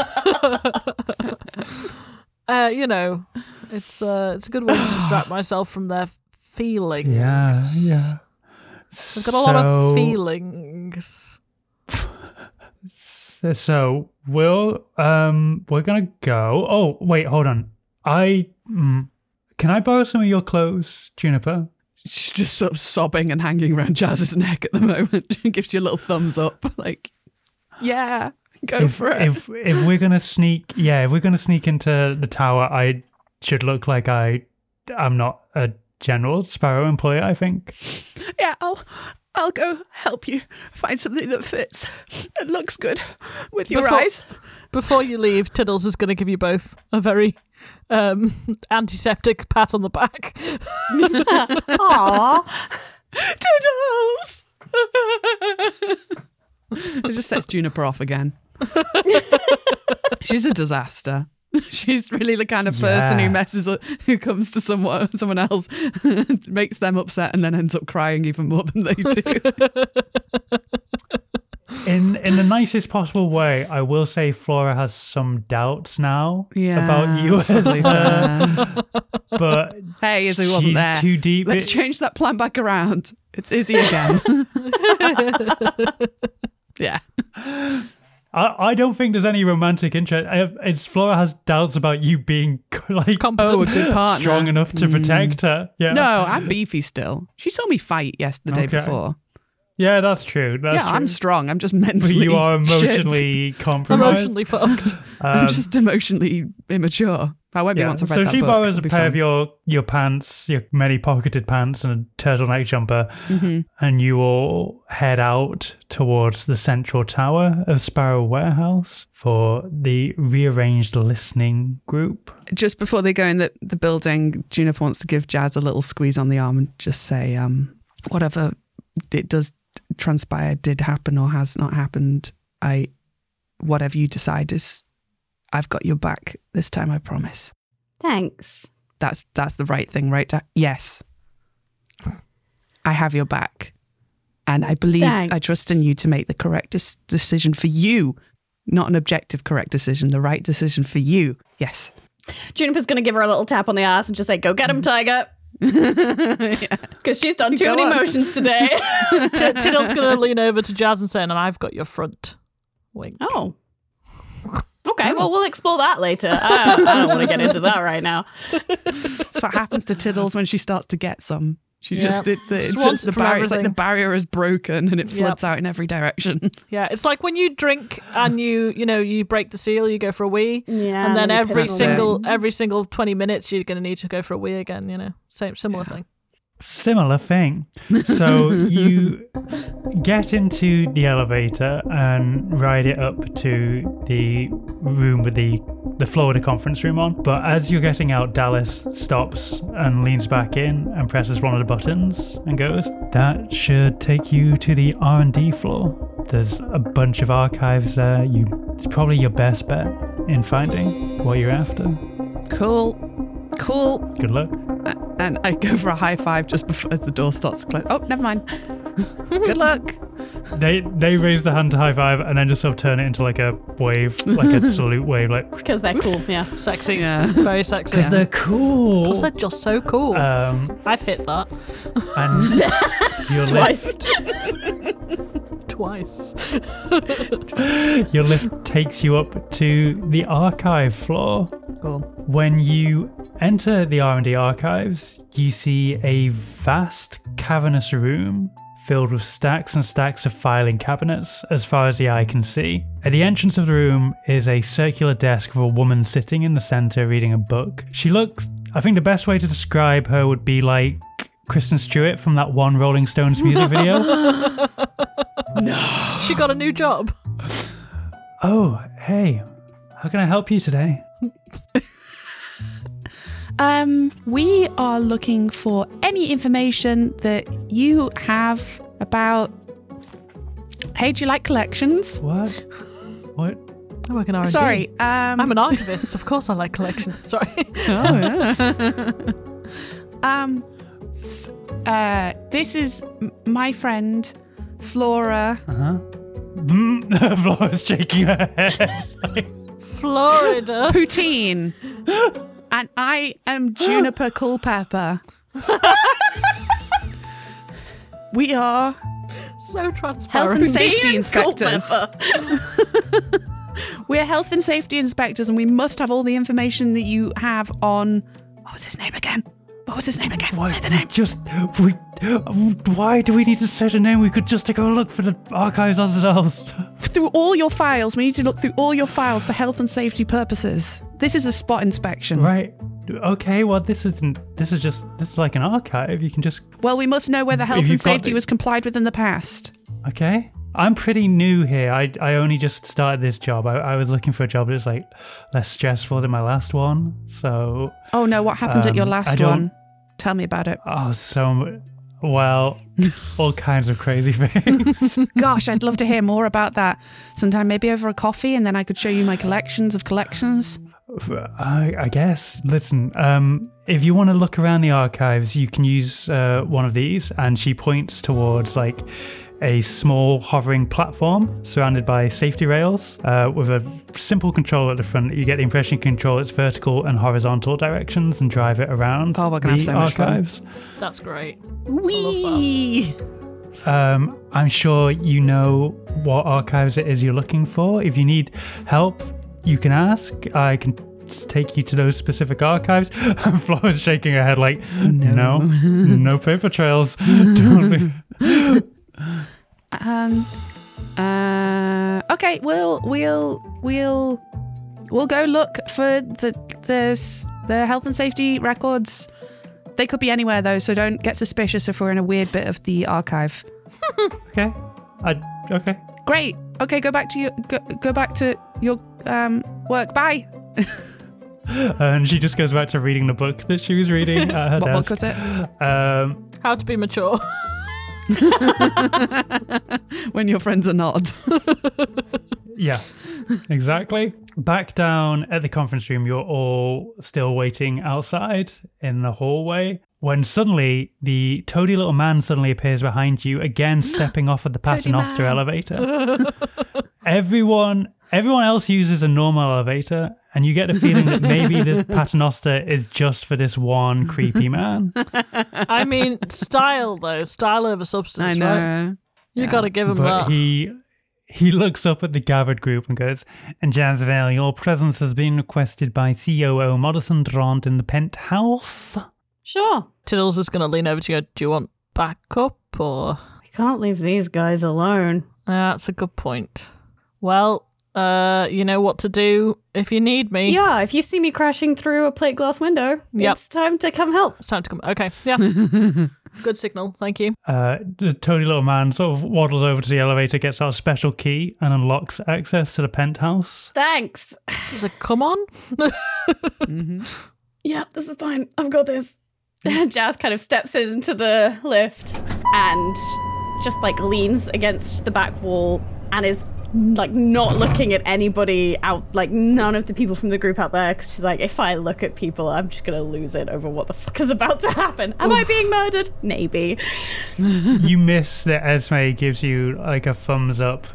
uh, you know, it's uh, it's a good way to distract myself from their feelings. yeah, yeah. I've got a lot of feelings. So we'll um we're gonna go. Oh wait, hold on. I mm, can I borrow some of your clothes, Juniper? She's just sort of sobbing and hanging around Jaz's neck at the moment. She gives you a little thumbs up, like, yeah, go if, for it. if if we're gonna sneak, yeah, if we're gonna sneak into the tower, I should look like I I'm not a general sparrow employee. I think. yeah, I'll, I'll go help you find something that fits and looks good with your Before- eyes. Before you leave, Tiddles is going to give you both a very um, antiseptic pat on the back. Aww. Toodles! it just sets Juniper off again. She's a disaster. She's really the kind of person Yeah. who messes up, who comes to someone someone else, makes them upset, and then ends up crying even more than they do. In in the nicest possible way, I will say Flora has some doubts now Yeah, about you as uh, but hey, Izzy wasn't there. too deep. Let's it- change that plan back around. It's Izzy again. yeah. I, I don't think there's any romantic interest. I- It's Flora has doubts about you being like Competent. Oh, a good partner. strong enough to protect her. Yeah. No, I'm beefy still. She saw me fight yesterday Okay. before. Yeah, that's true. That's yeah, true. I'm strong. I'm just but mentally. you are shit. emotionally compromised. Emotionally fucked. I'm Um, just emotionally immature. I won't be yeah. once I've read So that she book. borrows a pair fun. of your your pants, your many pocketed pants, and a turtleneck jumper, Mhm. and you all head out towards the central tower of Sparrow Warehouse for the rearranged listening group. Just before they go in the, the building, Juniper wants to give Jaz a little squeeze on the arm and just say, um, whatever it does transpire did happen or has not happened. I, whatever you decide is, I've got your back this time. I promise. Thanks. That's that's the right thing, right? Da- yes, I have your back, and I believe I trust in you to make the correct dis- decision for you, not an objective correct decision, the right decision for you. Yes. Juniper's gonna give her a little tap on the ass and just say, "Go get him, mm. Tiger," because she's done too Go many on. motions today. T- Tiddle's gonna lean over to Jaz and say, "And I've got your front." Wink. oh. Okay, oh. well, we'll explore that later. I, I don't want to get into that right now. That's what happens to Tiddles when she starts to get some. She Yep. just, did the, it's Just just the it from barrier. It's like the barrier is broken and it Yep. floods out in every direction. Yeah, it's like when you drink and you, you know, you break the seal, you go for a wee, Yeah, and then every piss single every single twenty minutes you're going to need to go for a wee again. You know, same similar thing. Similar thing. So you get into the elevator and ride it up to the room with the the Florida conference room on. But as you're getting out, Dallas stops and leans back in and presses one of the buttons and goes, "That should take you to the R and D floor. There's a bunch of archives there. You, it's probably your best bet in finding what you're after. Cool. Cool. Good luck." A- And I go for a high five just before as the door starts to close. Oh, never mind. Good luck. They they raise the hand to high five and then just sort of turn it into like a wave, like a salute wave, like Because they're cool, yeah. Sexy, Yeah. very sexy. because they're cool. Because they're just so cool. Um, I've hit that and your Twice. Twice. your lift takes you up to the archive floor. Cool. When you enter the R&D archives, you see a vast cavernous room filled with stacks and stacks of filing cabinets as far as the eye can see. At the entrance of the room is a circular desk with a woman sitting in the center reading a book. She looks I think the best way to describe her would be like Kristen Stewart from that one Rolling Stones music video. No. She got a new job. oh, hey. How can I help you today? Um, we are looking for any information that you have about. Hey, do you like collections? What? What? I work in R&D. Sorry. Um, I'm an archivist. Of course, I like collections. Sorry. Oh, yeah. um, s- uh, this is m- my friend Flora. Uh-huh. Flora's shaking her head. Florida. Poutine. and I am Juniper Culpepper. we are so transparent. health transparent. and safety inspectors. We're health and safety inspectors, and we must have all the information that you have on. What was his name again? What was his name again? Why, Say the name. just we why do we need to say the name? We could just go look for the archives ourselves. Through all your files, we need to look through all your files for health and safety purposes. This is a spot inspection. right. Okay, well this isn't this is just this is like an archive. You can just Well, we must know whether health and safety was complied with in the past. Okay. I'm pretty new here. I, I only just started this job. I, I was looking for a job that was like less stressful than my last one. So, Oh no, what happened at your Um, last one? Tell me about it. oh, so, well, all kinds of crazy things. Gosh, I'd love to hear more about that. Sometime maybe over a coffee, and then I could show you my collections of collections. I, I guess. Listen, um, if you want to look around the archives, you can use uh, one of these. And she points towards like a small hovering platform surrounded by safety rails uh, with a simple control at the front. You get the impression you control its vertical and horizontal directions and drive it around Oh, we're gonna have the so much fun. archives. That's great. Wee! Um, I'm sure you know what archives it is you're looking for. If you need help, you can ask. I can take you to those specific archives. And Flora's shaking her head like, no, no, paper trails. Don't do- Um. Uh. Okay. We'll we'll we'll we'll go look for the the the health and safety records. They could be anywhere though, so don't get suspicious if we're in a weird bit of the archive. okay. I, okay. Great. Okay. Go back to your go, go back to your um work. Bye. And she just goes back to reading the book that she was reading at her What book was it? Um, How to be mature. when your friends are not. Yeah, exactly. Back down at the conference room, you're all still waiting outside in the hallway when suddenly the toady little man suddenly appears behind you, again stepping off of the paternoster elevator. everyone, everyone else uses a normal elevator, and you get the feeling that maybe the paternoster is just for this one creepy man. I mean, style though, style over I substance, right? know. You Yeah. got to give him but that. he he looks up at the gathered group and goes, "And Jaz Vell, your presence has been requested by COO Madison Durant in the penthouse." Sure. Tiddles is going to lean over to you. Do you want backup or? We can't leave these guys alone. Yeah, that's a good point. Well, uh, you know what to do if you need me. Yeah, if you see me crashing through a plate glass window, Yep. it's time to come help. It's time to come. Okay, yeah. good signal. Thank you. Uh, the toady little man sort of waddles over to the elevator, gets out a special key, and unlocks access to the penthouse. Thanks. This is a come on. Yeah, this is fine. I've got this. Jaz kind of steps into the lift and just like leans against the back wall and is like not looking at anybody out, like none of the people from the group out there. Because she's like, if I look at people, I'm just gonna lose it over what the fuck is about to happen. Am I being murdered? Maybe. you miss that Esme gives you like a thumbs up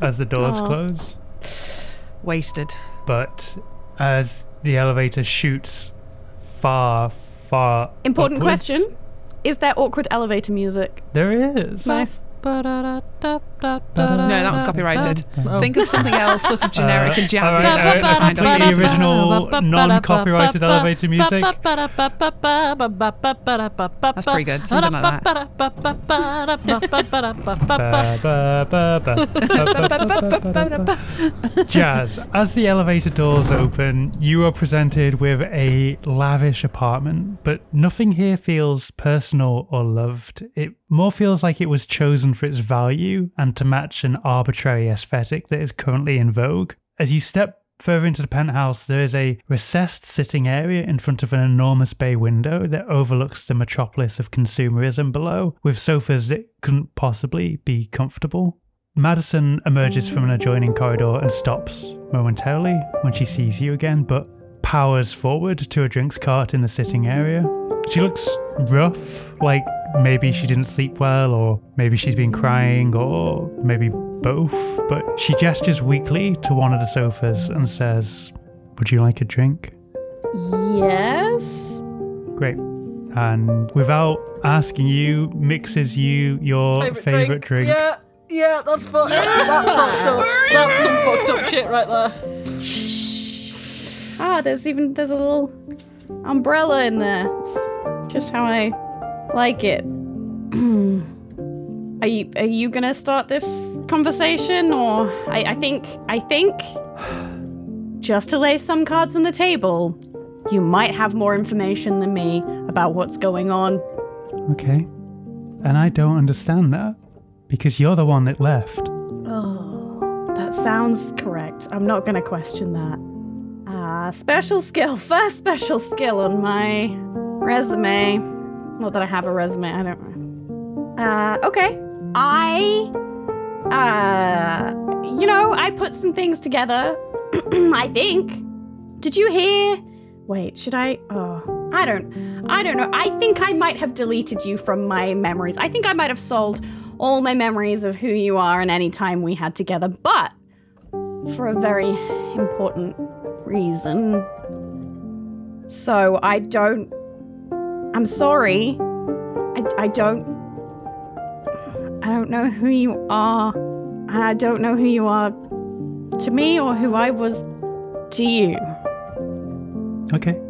as the doors Aw. close. Wasted. But as the elevator shoots far, far Important upwards, question: Is there awkward elevator music? There is. Nice. No, No, that one's copyrighted. Oh. Think of something else, sort of generic Uh, and jazzy. alright, that we alright, can find on completely the original, non-copyrighted elevator music. That's pretty good, something like ba. Jaz, as the elevator doors open, you are presented with a lavish apartment, but nothing here feels personal or loved. It more feels like it was chosen for its value and to match an arbitrary aesthetic that is currently in vogue. As you step further into the penthouse, there is a recessed sitting area in front of an enormous bay window that overlooks the metropolis of consumerism below, with sofas that couldn't possibly be comfortable. Madison emerges from an adjoining corridor and stops momentarily when she sees you again, but powers forward to a drinks cart in the sitting area. She looks rough, like maybe she didn't sleep well, or maybe she's been crying, or maybe both. But she gestures weakly to one of the sofas and says, Would you like a drink? Yes. Great. And without asking you, mixes you your favorite, drink. Yeah, yeah, that's fucked. That's fucked up. That's some fucked up shit right there. Ah, there's even there's a little umbrella in there. It's just how I like it. are you are you gonna start this conversation, or I, I think I think just to lay some cards on the table, you might have more information than me about what's going on. Okay. And I don't understand that because you're the one that left. Oh, that sounds correct. I'm not gonna question that. Uh, special skill, first special skill on my resume. Not that I have a resume, I don't. Uh, okay. I, uh, you know, I put some things together. I think. Did you hear? Wait, should I? Oh, I don't. I don't know. I think I might have deleted you from my memories. I think I might have sold all my memories of who you are and any time we had together, but for a very important reason. So I don't. I'm sorry. I, I don't. I don't know who you are, and I don't know who you are to me or who I was to you. Okay.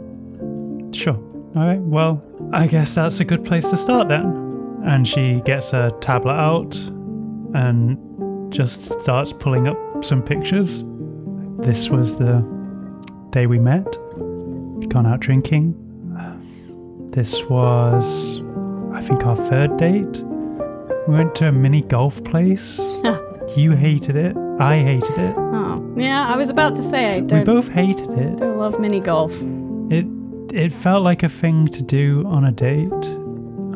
Sure. All right. Well, I guess that's a good place to start then. And she gets her tablet out and just starts pulling up some pictures. This was the day we met. Gone out drinking. This was, I think, our third date. We went to a mini golf place. you hated it. I hated it. Oh, yeah, I was about to say I We don't, both hated it. don't love mini golf. It it felt like a thing to do on a date.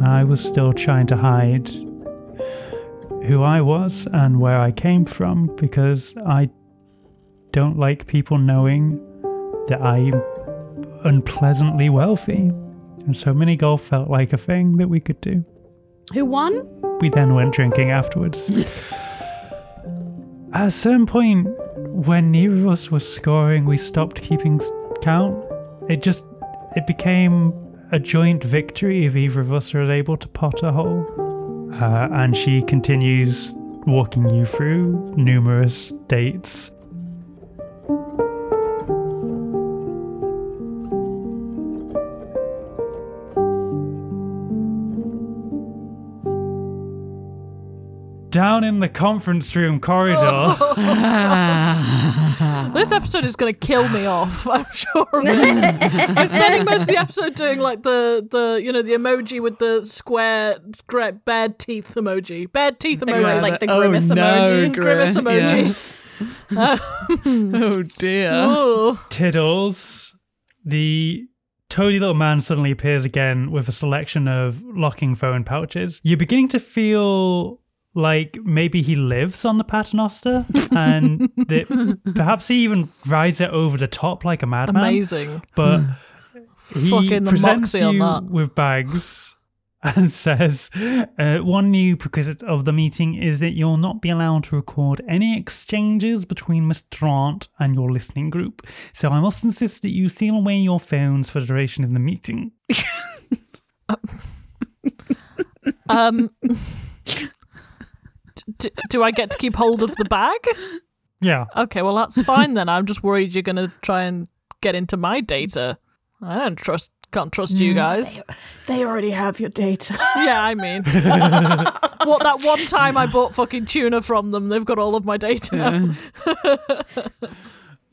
I was still trying to hide who I was and where I came from because I don't like people knowing that I'm unpleasantly wealthy. And so mini golf felt like a thing that we could do. Who won? We then went drinking afterwards. At a certain point, when neither of us was scoring, we stopped keeping count. It just it became a joint victory if either of us was able to pot a hole. Uh, and she continues walking you through numerous dates. Down in the conference room corridor. Oh. This episode is going to kill me off. I'm sure. Of it. I'm spending most of the episode doing like the the you know the emoji with the square, square bad teeth emoji, bad teeth The emoji, like the Oh, grimace no, emoji. gri- grimace yeah. emoji. oh dear. Ooh. Tiddles, the toady little man suddenly appears again with a selection of locking phone pouches. You're beginning to feel like maybe he lives on the Paternoster and that perhaps he even rides it over the top like a madman. Amazing. But he Fucking presents you with bags and says, uh, "One new prerequisite of the meeting is that you'll not be allowed to record any exchanges between Mr. Trant and your listening group. So I must insist that you seal away your phones for the duration of the meeting." Um, d- do I get to keep hold of the bag? Yeah. Okay, well that's fine then. I'm just worried you're gonna try and get into my data. I don't trust, can't trust you mm, guys. They already have your data. Yeah, I mean, what that one time I bought fucking tuna from them, they've got all of my data.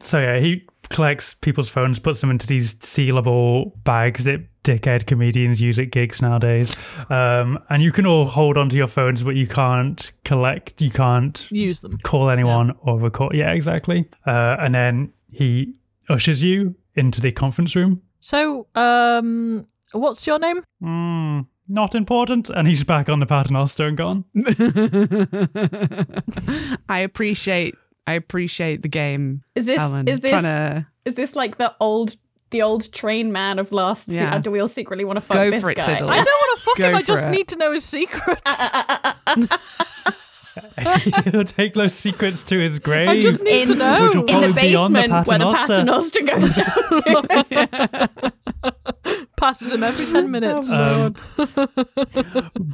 So yeah, he collects people's phones, puts them into these sealable bags that dickhead comedians use at gigs nowadays. Um, and you can all hold onto your phones, but you can't collect. You can't Use them. call anyone or record. Yeah, exactly. Uh, and then he ushers you into the conference room. So, um, what's your name? Mm, not important. And he's back on the paternoster and gone. I appreciate I appreciate the game. Is this Alan. is this to is this like the old the old train man of last? se- Yeah. Uh, do we all secretly want to fuck Go this for it, guy? Tiddles. I don't want to fuck Go him. I just it. need to know his secrets. Uh, uh, He'll take those secrets to his grave. I just need In- to know. Which will In the Probably beyond the basement where the Paternoster. paternoster goes down to. Passes him every ten minutes. Um,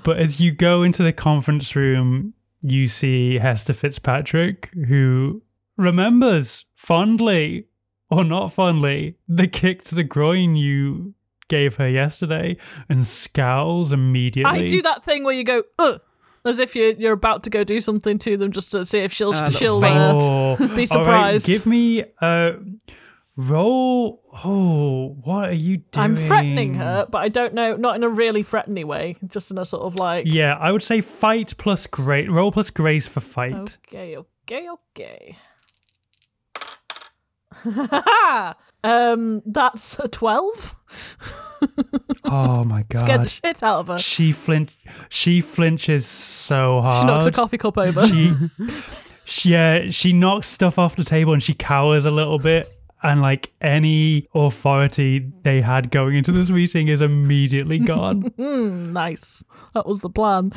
but as you go into the conference room, you see Hester Fitzpatrick, who remembers fondly or not fondly the kick to the groin you gave her yesterday and scowls immediately. I do that thing where you go, Ugh, as if you're you're about to go do something to them, just to see if she'll Uh, she'll faint. uh, Oh, be all right, surprised. give me a roll. Oh, what are you doing? I'm threatening her, but I don't know, not in a really threatening way, just in a sort of like, Yeah, I would say fight plus great roll plus grace for fight. okay, okay, okay. um, that's a twelve. Oh my god. Scared the shit out of her. She flinch. She flinches so hard. She knocks a coffee cup over. She, she, yeah, she knocks stuff off the table and she cowers a little bit. And like any authority they had going into this meeting is immediately gone. Hmm, nice. That was the plan.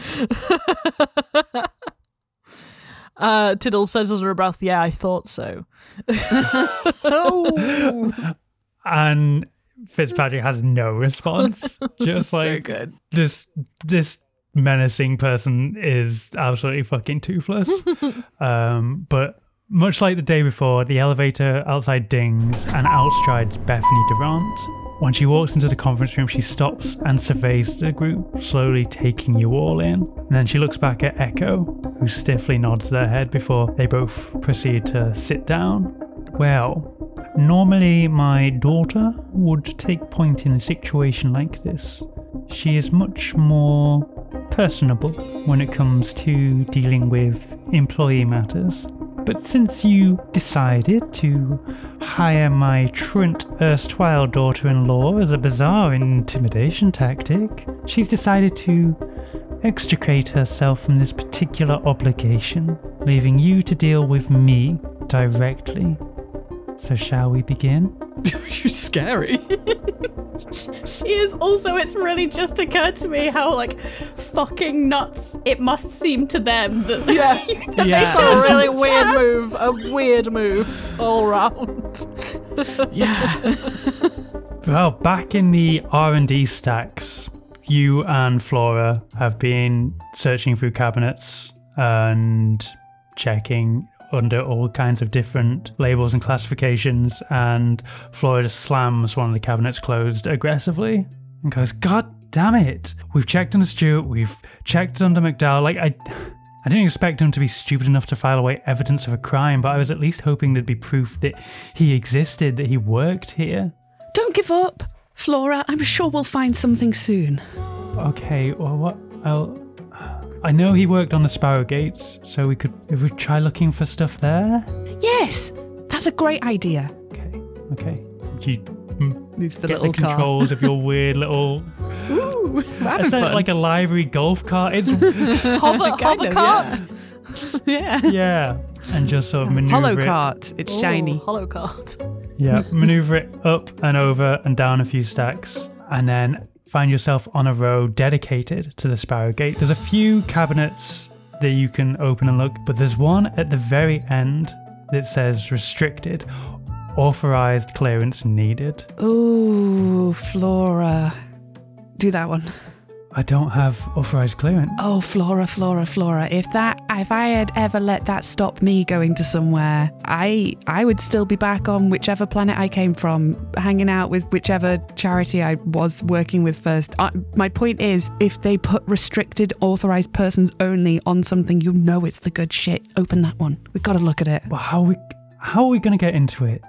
Uh, Tiddle says as her breath, "Yeah, I thought so." and Fitzpatrick has no response. Just so like good. this, this menacing person is absolutely fucking toothless. um, but much like the day before, the elevator outside dings and outstrides Bethany Durant. When she walks into the conference room, she stops and surveys the group, slowly taking you all in. And then she looks back at Echo, who stiffly nods their head before they both proceed to sit down. Well, normally my daughter would take point in a situation like this. She is much more personable when it comes to dealing with employee matters. But since you decided to hire my truant erstwhile daughter in law as a bizarre intimidation tactic, she's decided to extricate herself from this particular obligation, leaving you to deal with me directly. So, shall we begin? You're scary. She is also, it's really just occurred to me how, like, fucking nuts it must seem to them that Yeah. that Yeah. they It's a really them weird chats. move. A weird move all round. yeah. Well, back in the R&D stacks, you and Flora have been searching through cabinets and checking under all kinds of different labels and classifications and Flora just slams one of the cabinets closed aggressively and goes, God damn it. We've checked under Stewart, we've checked under McDowell. Like I I didn't expect him to be stupid enough to file away evidence of a crime, but I was at least hoping there'd be proof that he existed, that he worked here. Don't give up, Flora. I'm sure we'll find something soon. Okay, well, what? I'll. I know he worked on the Sparrow Gates, so we could. If we try looking for stuff there. Yes, that's a great idea. Okay, okay. You mm, Moves the get little the car. controls of your weird little. Ooh, having It's fun. like a library golf cart. It's Hover, hover of, cart. yeah. yeah, and just sort of maneuver Hollow it. cart. It's Ooh, shiny. Hollow cart. Yeah, maneuver it up and over and down a few stacks, and then find yourself on a row dedicated to the Sparrow Gate. There's a few cabinets that you can open and look, but there's one at the very end that says restricted, authorized clearance needed. Ooh, Flora. Do that one. I don't have authorized clearance. Oh, Flora, Flora, Flora. If that, if I had ever let that stop me going to somewhere, I, I would still be back on whichever planet I came from, hanging out with whichever charity I was working with first. Uh, my point is, if they put restricted, authorized persons only on something, you know it's the good shit. Open that one. We've got to look at it. But how are we how are we gonna get into it?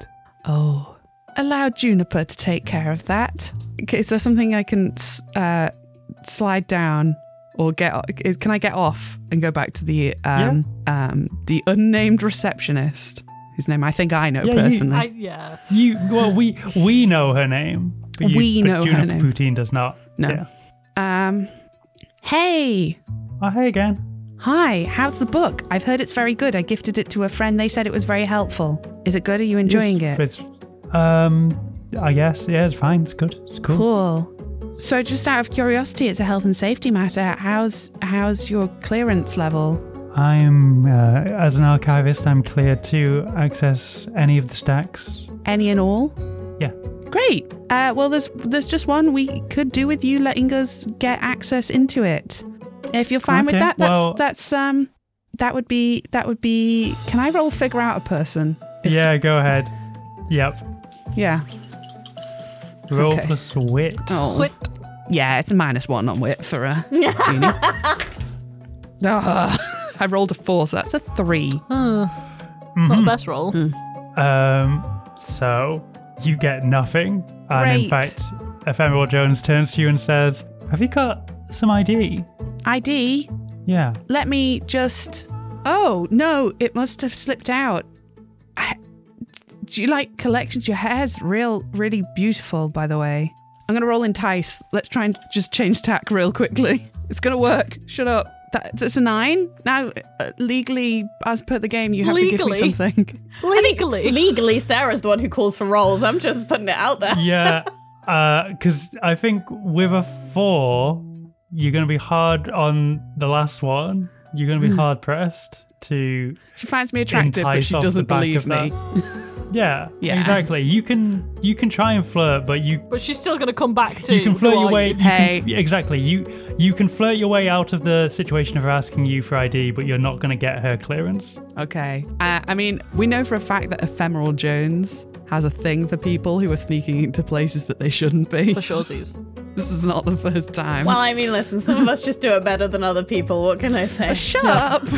Oh, allow Juniper to take care of that. Okay, is there something I can uh, slide down or get? o- Can I get off and go back to the um, um, the unnamed receptionist, whose name I think I know Yeah, you- personally? I, yeah. You well, we we know her name. But you, We but know her Juniper name. Poutine does not. No. Yeah. um, hey. Oh, hey again. Hi, how's the book? I've heard it's very good. I gifted it to a friend. They said it was very helpful. Is it good? Are you enjoying It's- it? It's, um, I guess. Yeah, it's fine. It's good. It's cool. Cool. So, just out of curiosity, it's a health and safety matter. How's how's your clearance level? I'm, uh, as an archivist, I'm cleared to access any of the stacks. Any and all? Yeah. Great. Uh, well, there's there's just one we could do with you letting us get access into it. If you're fine with that, that's well- that's um that would be that would be. Can I roll figure out a person? If- Yeah, go ahead. Yep. Yeah. Roll Okay. plus wit. Oh. Wit. Yeah, it's a minus one on wit for uh, Jeannie. Ah, I rolled a four, so that's a three. Uh, Mm-hmm. Not the best roll. Um, so you get nothing. And in Great. fact, Ephemeral Jones turns to you and says, Have you got some ID? ID. Yeah. Let me just. Oh no, it must have slipped out. I... Do you like collections? Your hair's real, really beautiful, by the way. I'm gonna roll entice. Let's try and just change tack real quickly. It's gonna work. Shut up. That, that's a nine. Now, uh, legally, as per the game, you have to Legally? give me something. Legally. Legally, Sara's the one who calls for rolls. I'm just putting it out there. Yeah. Because I think with a four, you're going to be hard on the last one. You're going to be hard pressed to. She finds me attractive, but she doesn't believe me. Yeah, Yeah. exactly. You can you can try and flirt, but you But she's still gonna come back to you can flirt who your are way. you? You Hey. can, exactly. You you can flirt your way out of the situation of her asking you for ID, but you're not going to get her clearance. Okay. Uh, I mean, we know for a fact that Ephemeral Jones has a thing for people who are sneaking into places that they shouldn't be. For shoresies. This is not the first time. Well, I mean, listen, some of us just do it better than other people. What can I say? Shut up.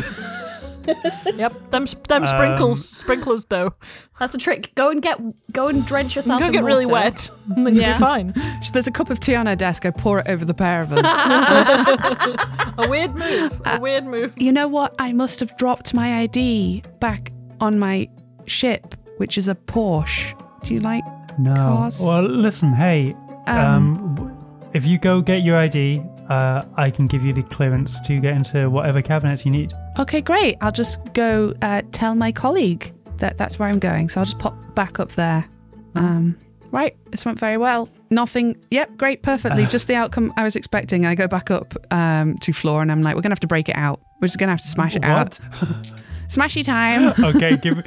Yep. Them sp- them Um, sprinkles sprinklers though. That's the trick. Go and get, go and drench yourself. Go in get really wet, and then you'll be fine. There's a cup of tea on her desk. I pour it over the pair of us. A weird move. A weird move. you know what? I must have dropped my ID back on my ship, which is a Porsche. Do you like? No. Cars. Well, listen. Hey, um, w- if you go get your ID, uh, I can give you the clearance to get into whatever cabinets you need. Okay, great. I'll just go uh, tell my colleague that that's where I'm going. So I'll just pop back up there. Um, right, this went very well. Nothing. Yep, great, perfectly. just the outcome I was expecting. I go back up um, to floor and I'm like, we're gonna have to break it out. We're just gonna have to smash it out. What? Smashy time. okay, give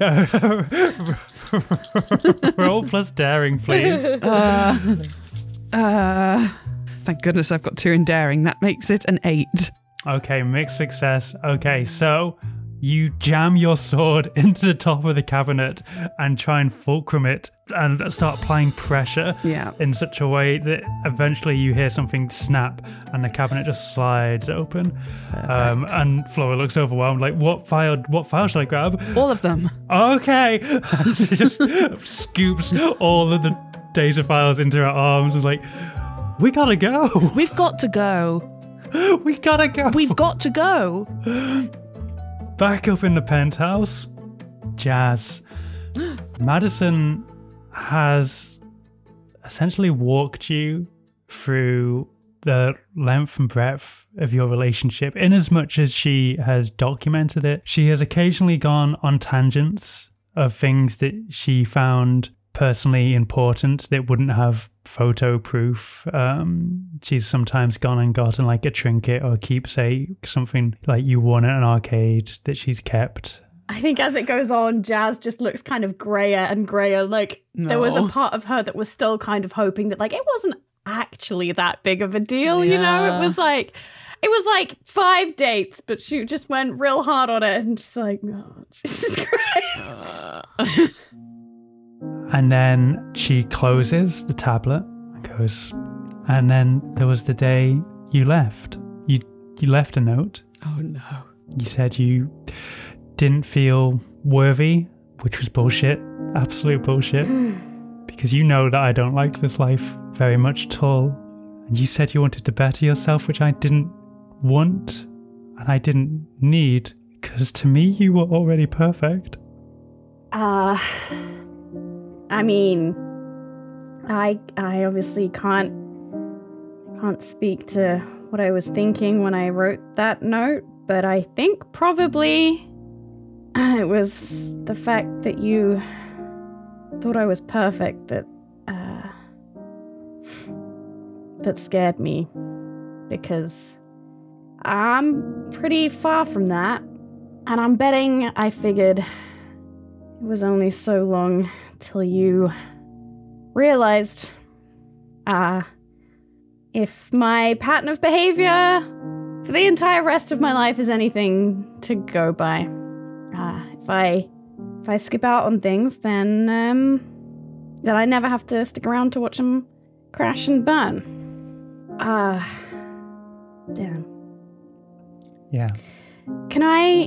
roll plus daring, please. uh, uh, thank goodness I've got two in daring. That makes it an eight. Okay, mixed success. Okay, so you jam your sword into the top of the cabinet and try and fulcrum it and start applying pressure Yeah. in such a way that eventually you hear something snap and the cabinet just slides open. Um, and Flora looks overwhelmed, like, "What file? What file should I grab?" All of them. Okay, and she just scoops all of the data files into her arms and like, "We gotta go. We've got to go. we gotta go." We've got to go. Back up in the penthouse, Jaz. Madison has essentially walked you through the length and breadth of your relationship in as much as she has documented it. She has occasionally gone on tangents of things that she found personally important that wouldn't have photo proof. Um, she's sometimes gone and gotten like a trinket or a keepsake, something like you won at an arcade that she's kept. I think as it goes on, Jaz just looks kind of grayer and grayer. Like there was a part of her that was still kind of hoping that like it wasn't actually that big of a deal, you know? It was like it was like five dates, but she just went real hard on it and she's like, oh, Jesus Christ. And then she closes the tablet and goes, and then there was the day you left. You you left a note. Oh no. You said you didn't feel worthy, which was bullshit. Absolute bullshit. because you know that I don't like this life very much at all. And you said you wanted to better yourself, which I didn't want and I didn't need. Because to me, you were already perfect. Uh I mean I I obviously can't can't speak to what I was thinking when I wrote that note, but I think probably it was the fact that you thought I was perfect that uh that scared me because I'm pretty far from that. And I'm betting I figured it was only so long till you realized, uh, if my pattern of behavior for the entire rest of my life is anything to go by, uh, if I if I skip out on things, then um, then I never have to stick around to watch them crash and burn. Ah, damn. Yeah. Can I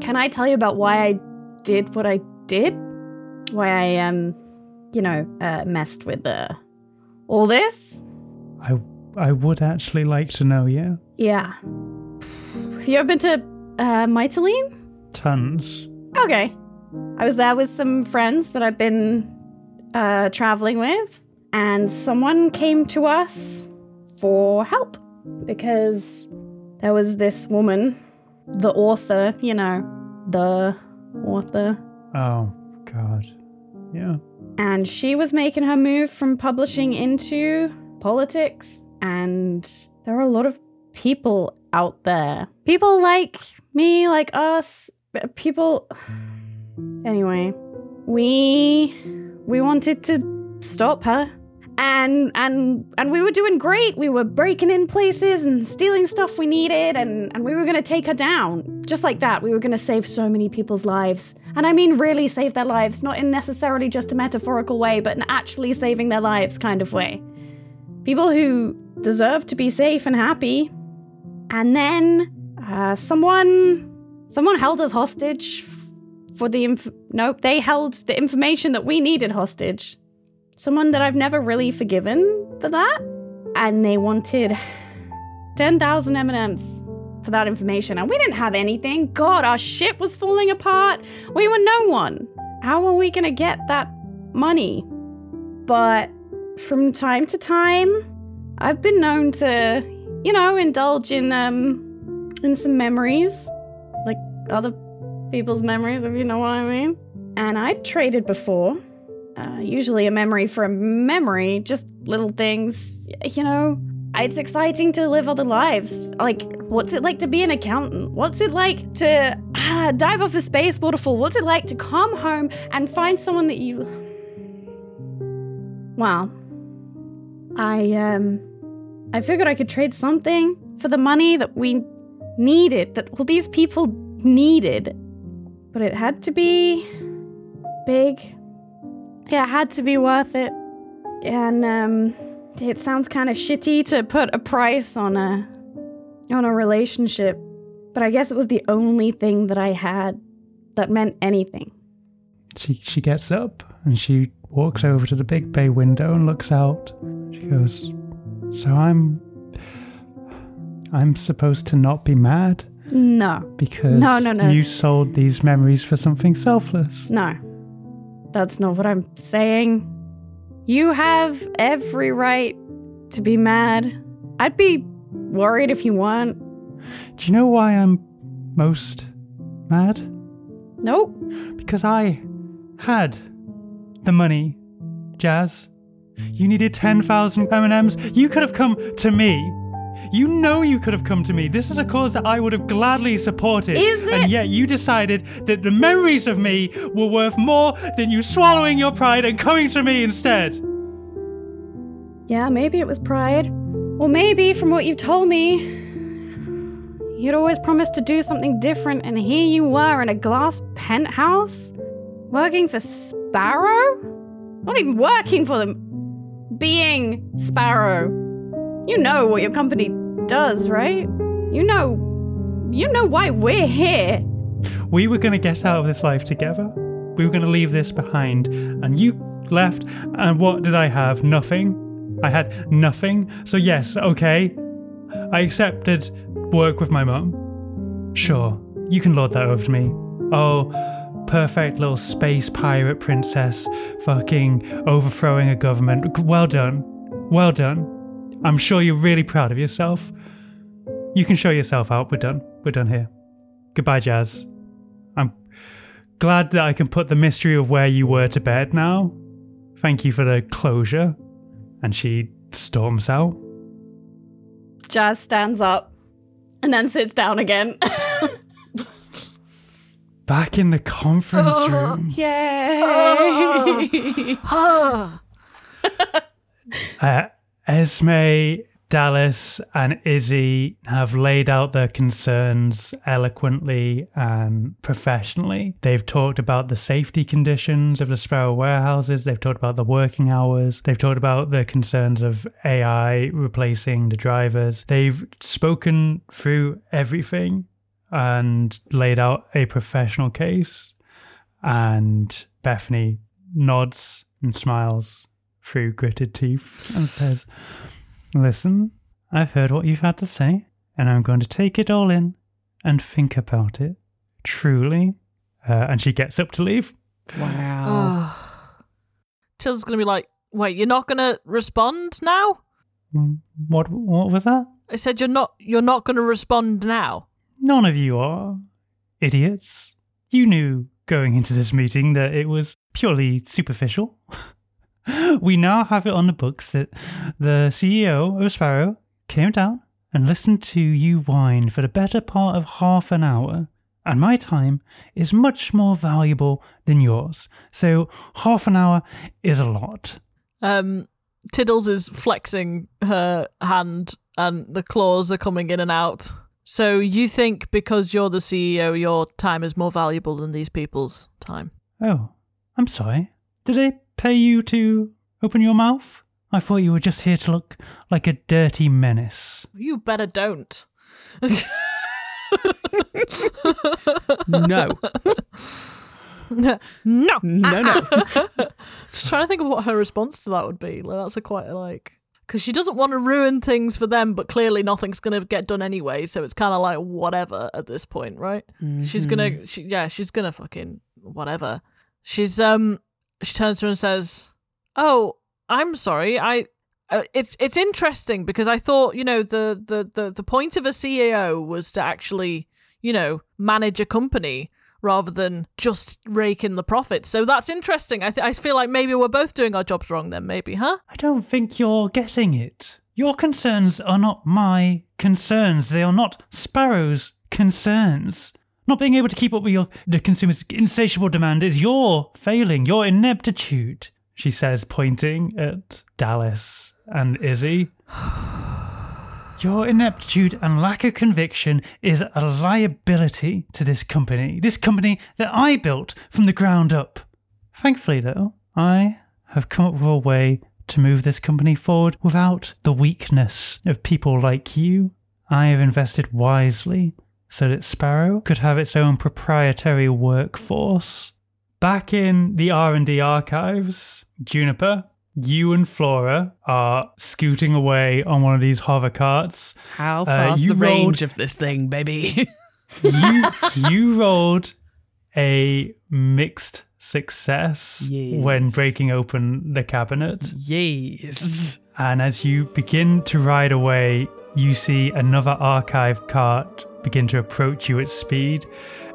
can I tell you about why I did what I did? Why I um you know, uh messed with uh all this? I I would actually like to know, yeah. Yeah. Have you ever been to uh Mytilene? Tons. Okay. I was there with some friends that I've been uh traveling with and someone came to us for help because there was this woman, the author, you know, the author Oh, God. Yeah. and she was making her move from publishing into politics and there are a lot of people out there people like me like us people anyway we we wanted to stop her. And and and we were doing great. We were breaking in places and stealing stuff we needed and, and we were gonna take her down. Just like that, we were gonna save so many people's lives. And I mean really save their lives, not in necessarily just a metaphorical way, but in actually saving their lives kind of way. People who deserve to be safe and happy. And then uh, someone someone held us hostage for the inf- nope they held the information that we needed hostage someone that i've never really forgiven for that and they wanted 10,000 m&ms for that information. And we didn't have anything. God our ship was falling apart. We were no one. How are we going to get that money? But from time to time i've been known to you know indulge in um in some memories, like other people's memories, if you know what I mean. And I traded before, uh, usually a memory for a memory, just little things, you know. It's exciting to live other lives. Like, what's it like to be an accountant? What's it like to uh, dive off a space waterfall? What's it like to come home and find someone that you. Well, I, um, I figured I could trade something for the money that we needed, that all these people needed. But it had to be big. Yeah, it had to be worth it. And um it sounds kind of shitty to put a price on a on a relationship, but I guess it was the only thing that I had that meant anything. She she gets up and she walks over to the big bay window and looks out. She goes, "So I'm I'm supposed to not be mad No. because No, no, no. you sold these memories for something selfless." No. That's not what I'm saying. You have every right to be mad. I'd be worried if you weren't. Do you know why I'm most mad? Nope. Because I had the money, Jaz. You needed 10,000 M&Ms. You could have come to me. You know you could have come to me. This is a cause that I would have gladly supported. Is And yet you decided that the memories of me were worth more than you swallowing your pride and coming to me instead. Yeah, maybe it was pride. Well, maybe from what you've told me, you'd always promised to do something different, and here you were in a glass penthouse? Working for Sparrow? Not even working for them. Being Sparrow. You know what your company does, right? You know. You know why we're here. We were going to get out of this life together. We were going to leave this behind. And you left. And what did I have? Nothing. I had nothing. So, yes, okay. I accepted work with my mum. Sure, you can lord that over to me. Oh, perfect little space pirate princess fucking overthrowing a government. Well done. Well done. I'm sure you're really proud of yourself. You can show yourself out. We're done. We're done here. Goodbye, Jaz. I'm glad that I can put the mystery of where you were to bed now. Thank you for the closure. And she storms out. Jaz stands up and then sits down again. Back in the conference room. Yay! Uh, Esme, Dallas, and Izzy have laid out their concerns eloquently and professionally. They've talked about the safety conditions of the Sparrow warehouses. They've talked about the working hours. They've talked about the concerns of AI replacing the drivers. They've spoken through everything and laid out a professional case. And Bethany nods and smiles through gritted teeth and says, Listen, I've heard what you've had to say, and I'm going to take it all in and think about it. Truly. Uh, and she gets up to leave. wow. Chill's gonna be like, wait, you're not gonna respond now? Mm, What, what was that? I said you're not you're not gonna respond now. None of you are idiots. You knew going into this meeting that it was purely superficial. we now have it on the books that the CEO of Sparrow came down and listened to you whine for the better part of half an hour and my time is much more valuable than yours. So half an hour is a lot. Um, Tiddles is flexing her hand, and the claws are coming in and out. So you think because you're the CEO, your time is more valuable than these people's time? Oh, I'm sorry. Did I pay you to open your mouth? I thought you were just here to look like a dirty menace. You better don't. No. no. No, no. Just trying to think of what her response to that would be. Like that's a quite like because she doesn't want to ruin things for them, but clearly nothing's gonna get done anyway. So it's kind of like whatever at this point, right? She's gonna, she, yeah, she's gonna fucking whatever. She's um, she turns to her and says, "Oh, I'm sorry. I." Uh, it's it's interesting because I thought you know the, the the the point of a CEO was to actually you know manage a company rather than just rake in the profits. So that's interesting. I th- I feel like maybe we're both doing our jobs wrong then. Maybe, huh? I don't think you're getting it. Your concerns are not my concerns. They are not Sparrow's concerns. Not being able to keep up with your the consumer's insatiable demand is your failing, your ineptitude, she says, pointing at Dallas and Izzy. Your ineptitude and lack of conviction is a liability to this company, this company that I built from the ground up. Thankfully, though, I have come up with a way to move this company forward without the weakness of people like you. I have invested wisely so that Sparrow could have its own proprietary workforce. Back in the R&D archives, Juniper, you and Flora are scooting away on one of these hover carts. How Uh, fast you the rolled- range of this thing, baby? you you rolled a mixed success Yes. when breaking open the cabinet. yes. And as you begin to ride away, you see another archive cart begin to approach you at speed,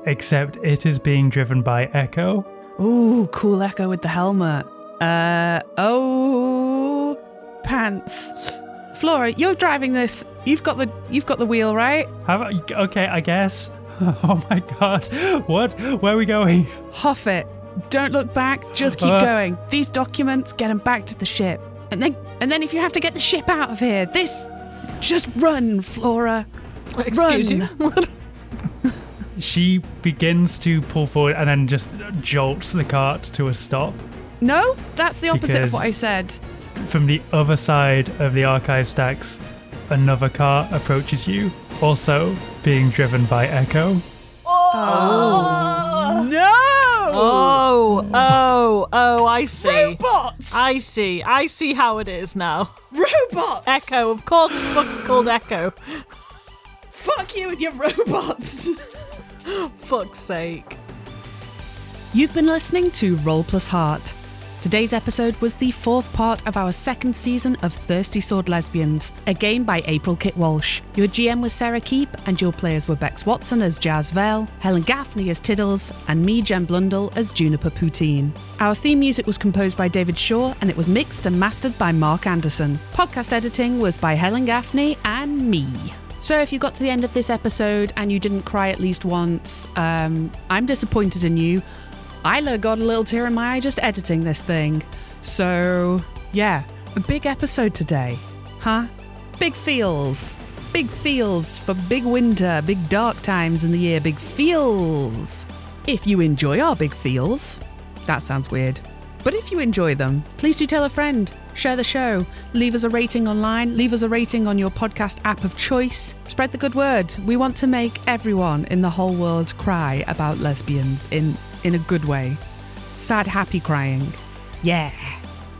except it is being driven by Echo. Ooh, cool echo with the helmet. Uh oh, pants. Flora, you're driving this. You've got the you've got the wheel, right? About, okay, I guess. Oh my god. What? Where are we going? Huff it. Don't look back. Just keep Uh. going. These documents, get them back to the ship, and then and then if you have to get the ship out of here, this, just run, Flora. Excuse Run. you. She begins to pull forward and then just jolts the cart to a stop. No, that's the opposite of what I said. From the other side of the archive stacks, another car approaches you, also being driven by Echo. Oh. oh! No. Oh, oh, oh! I see. Robots. I see. I see how it is now. robots. Echo, of course, it's fucking called Echo. Fuck you and your robots. Fuck's sake. You've been listening to Roll Plus Heart. Today's episode was the fourth part of our second season of Thirsty Sword Lesbians, a game by April Kit Walsh. Your GM was Sara Keep, and your players were Becs Watson as Jaz Vell, Helen Gaffney as Tiddles, and me, Jen Blundell, as Juniper Poutine. Our theme music was composed by David Shaw, and it was mixed and mastered by Mark Anderson. Podcast editing was by Helen Gaffney and me. So, if you got to the end of this episode and you didn't cry at least once, um, I'm disappointed in you. Isla got a little tear in my eye just editing this thing. So, yeah, a big episode today. Huh? Big feels. Big feels for big winter, big dark times in the year, big feels. If you enjoy our big feels, that sounds weird. But if you enjoy them, please do tell a friend. Share the show. Leave us a rating online. Leave us a rating on your podcast app of choice. Spread the good word. We want to make everyone in the whole world cry about lesbians in, in a good way. Sad, happy crying. Yeah.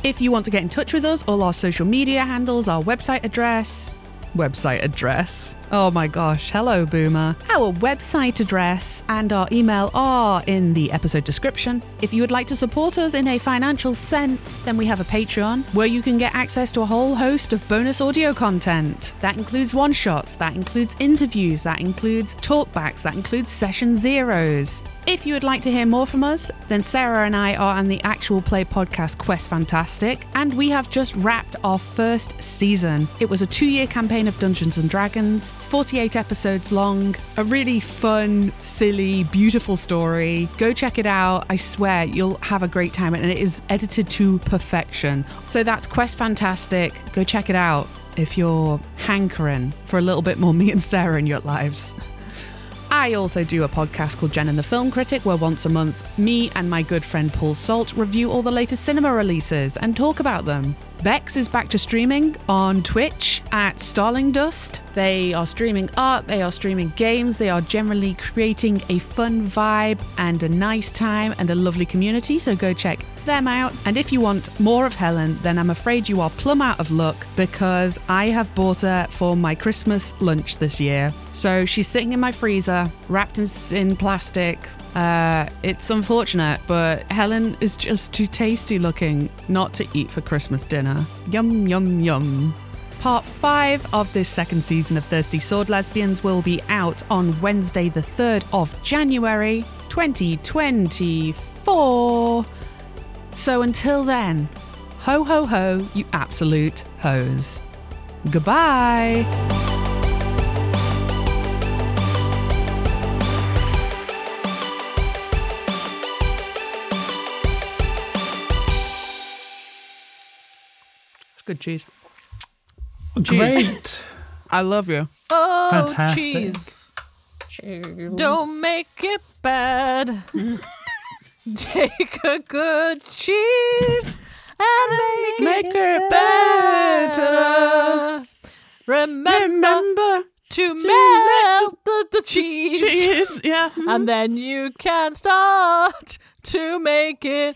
If you want to get in touch with us, all our social media handles, our website address. Website address. Oh my gosh. Hello, Boomer. Our website address and our email are in the episode description. If you would like to support us in a financial sense, then we have a Patreon where you can get access to a whole host of bonus audio content. That includes one shots, that includes interviews, that includes talkbacks, that includes session zeros. If you would like to hear more from us, then Sara and I are on the actual play podcast Quest Fantastic, and we have just wrapped our first season. It was a two year campaign of Dungeons and Dragons. 48 episodes long. A really fun, silly, beautiful story. Go check it out. I swear you'll have a great time. And it is edited to perfection. So that's Quest Fantastic. Go check it out if you're hankering for a little bit more me and Sara in your lives. I also do a podcast called Jen and the Film Critic, where once a month, me and my good friend Paul Salt review all the latest cinema releases and talk about them. Becs is back to streaming on Twitch at Starling Dust. They are streaming art, they are streaming games, they are generally creating a fun vibe and a nice time and a lovely community, so go check them out. And if you want more of Helen, then I'm afraid you are plumb out of luck because I have bought her for my Christmas lunch this year. So she's sitting in my freezer, wrapped in, in plastic. Uh, it's unfortunate, but Helen is just too tasty looking not to eat for Christmas dinner. Yum, yum, yum. Part 5 of this second season of Thirsty Sword Lesbians will be out on Wednesday, the 3rd of January 2024. So until then, ho ho ho, you absolute hoes. Goodbye. Good cheese. Great. I love you. Oh, Fantastic. cheese. Don't make it bad. Take a good cheese and make, Make it, it better. Remember, Remember to, melt the, the cheese. cheese. Yeah. And then you can start to make it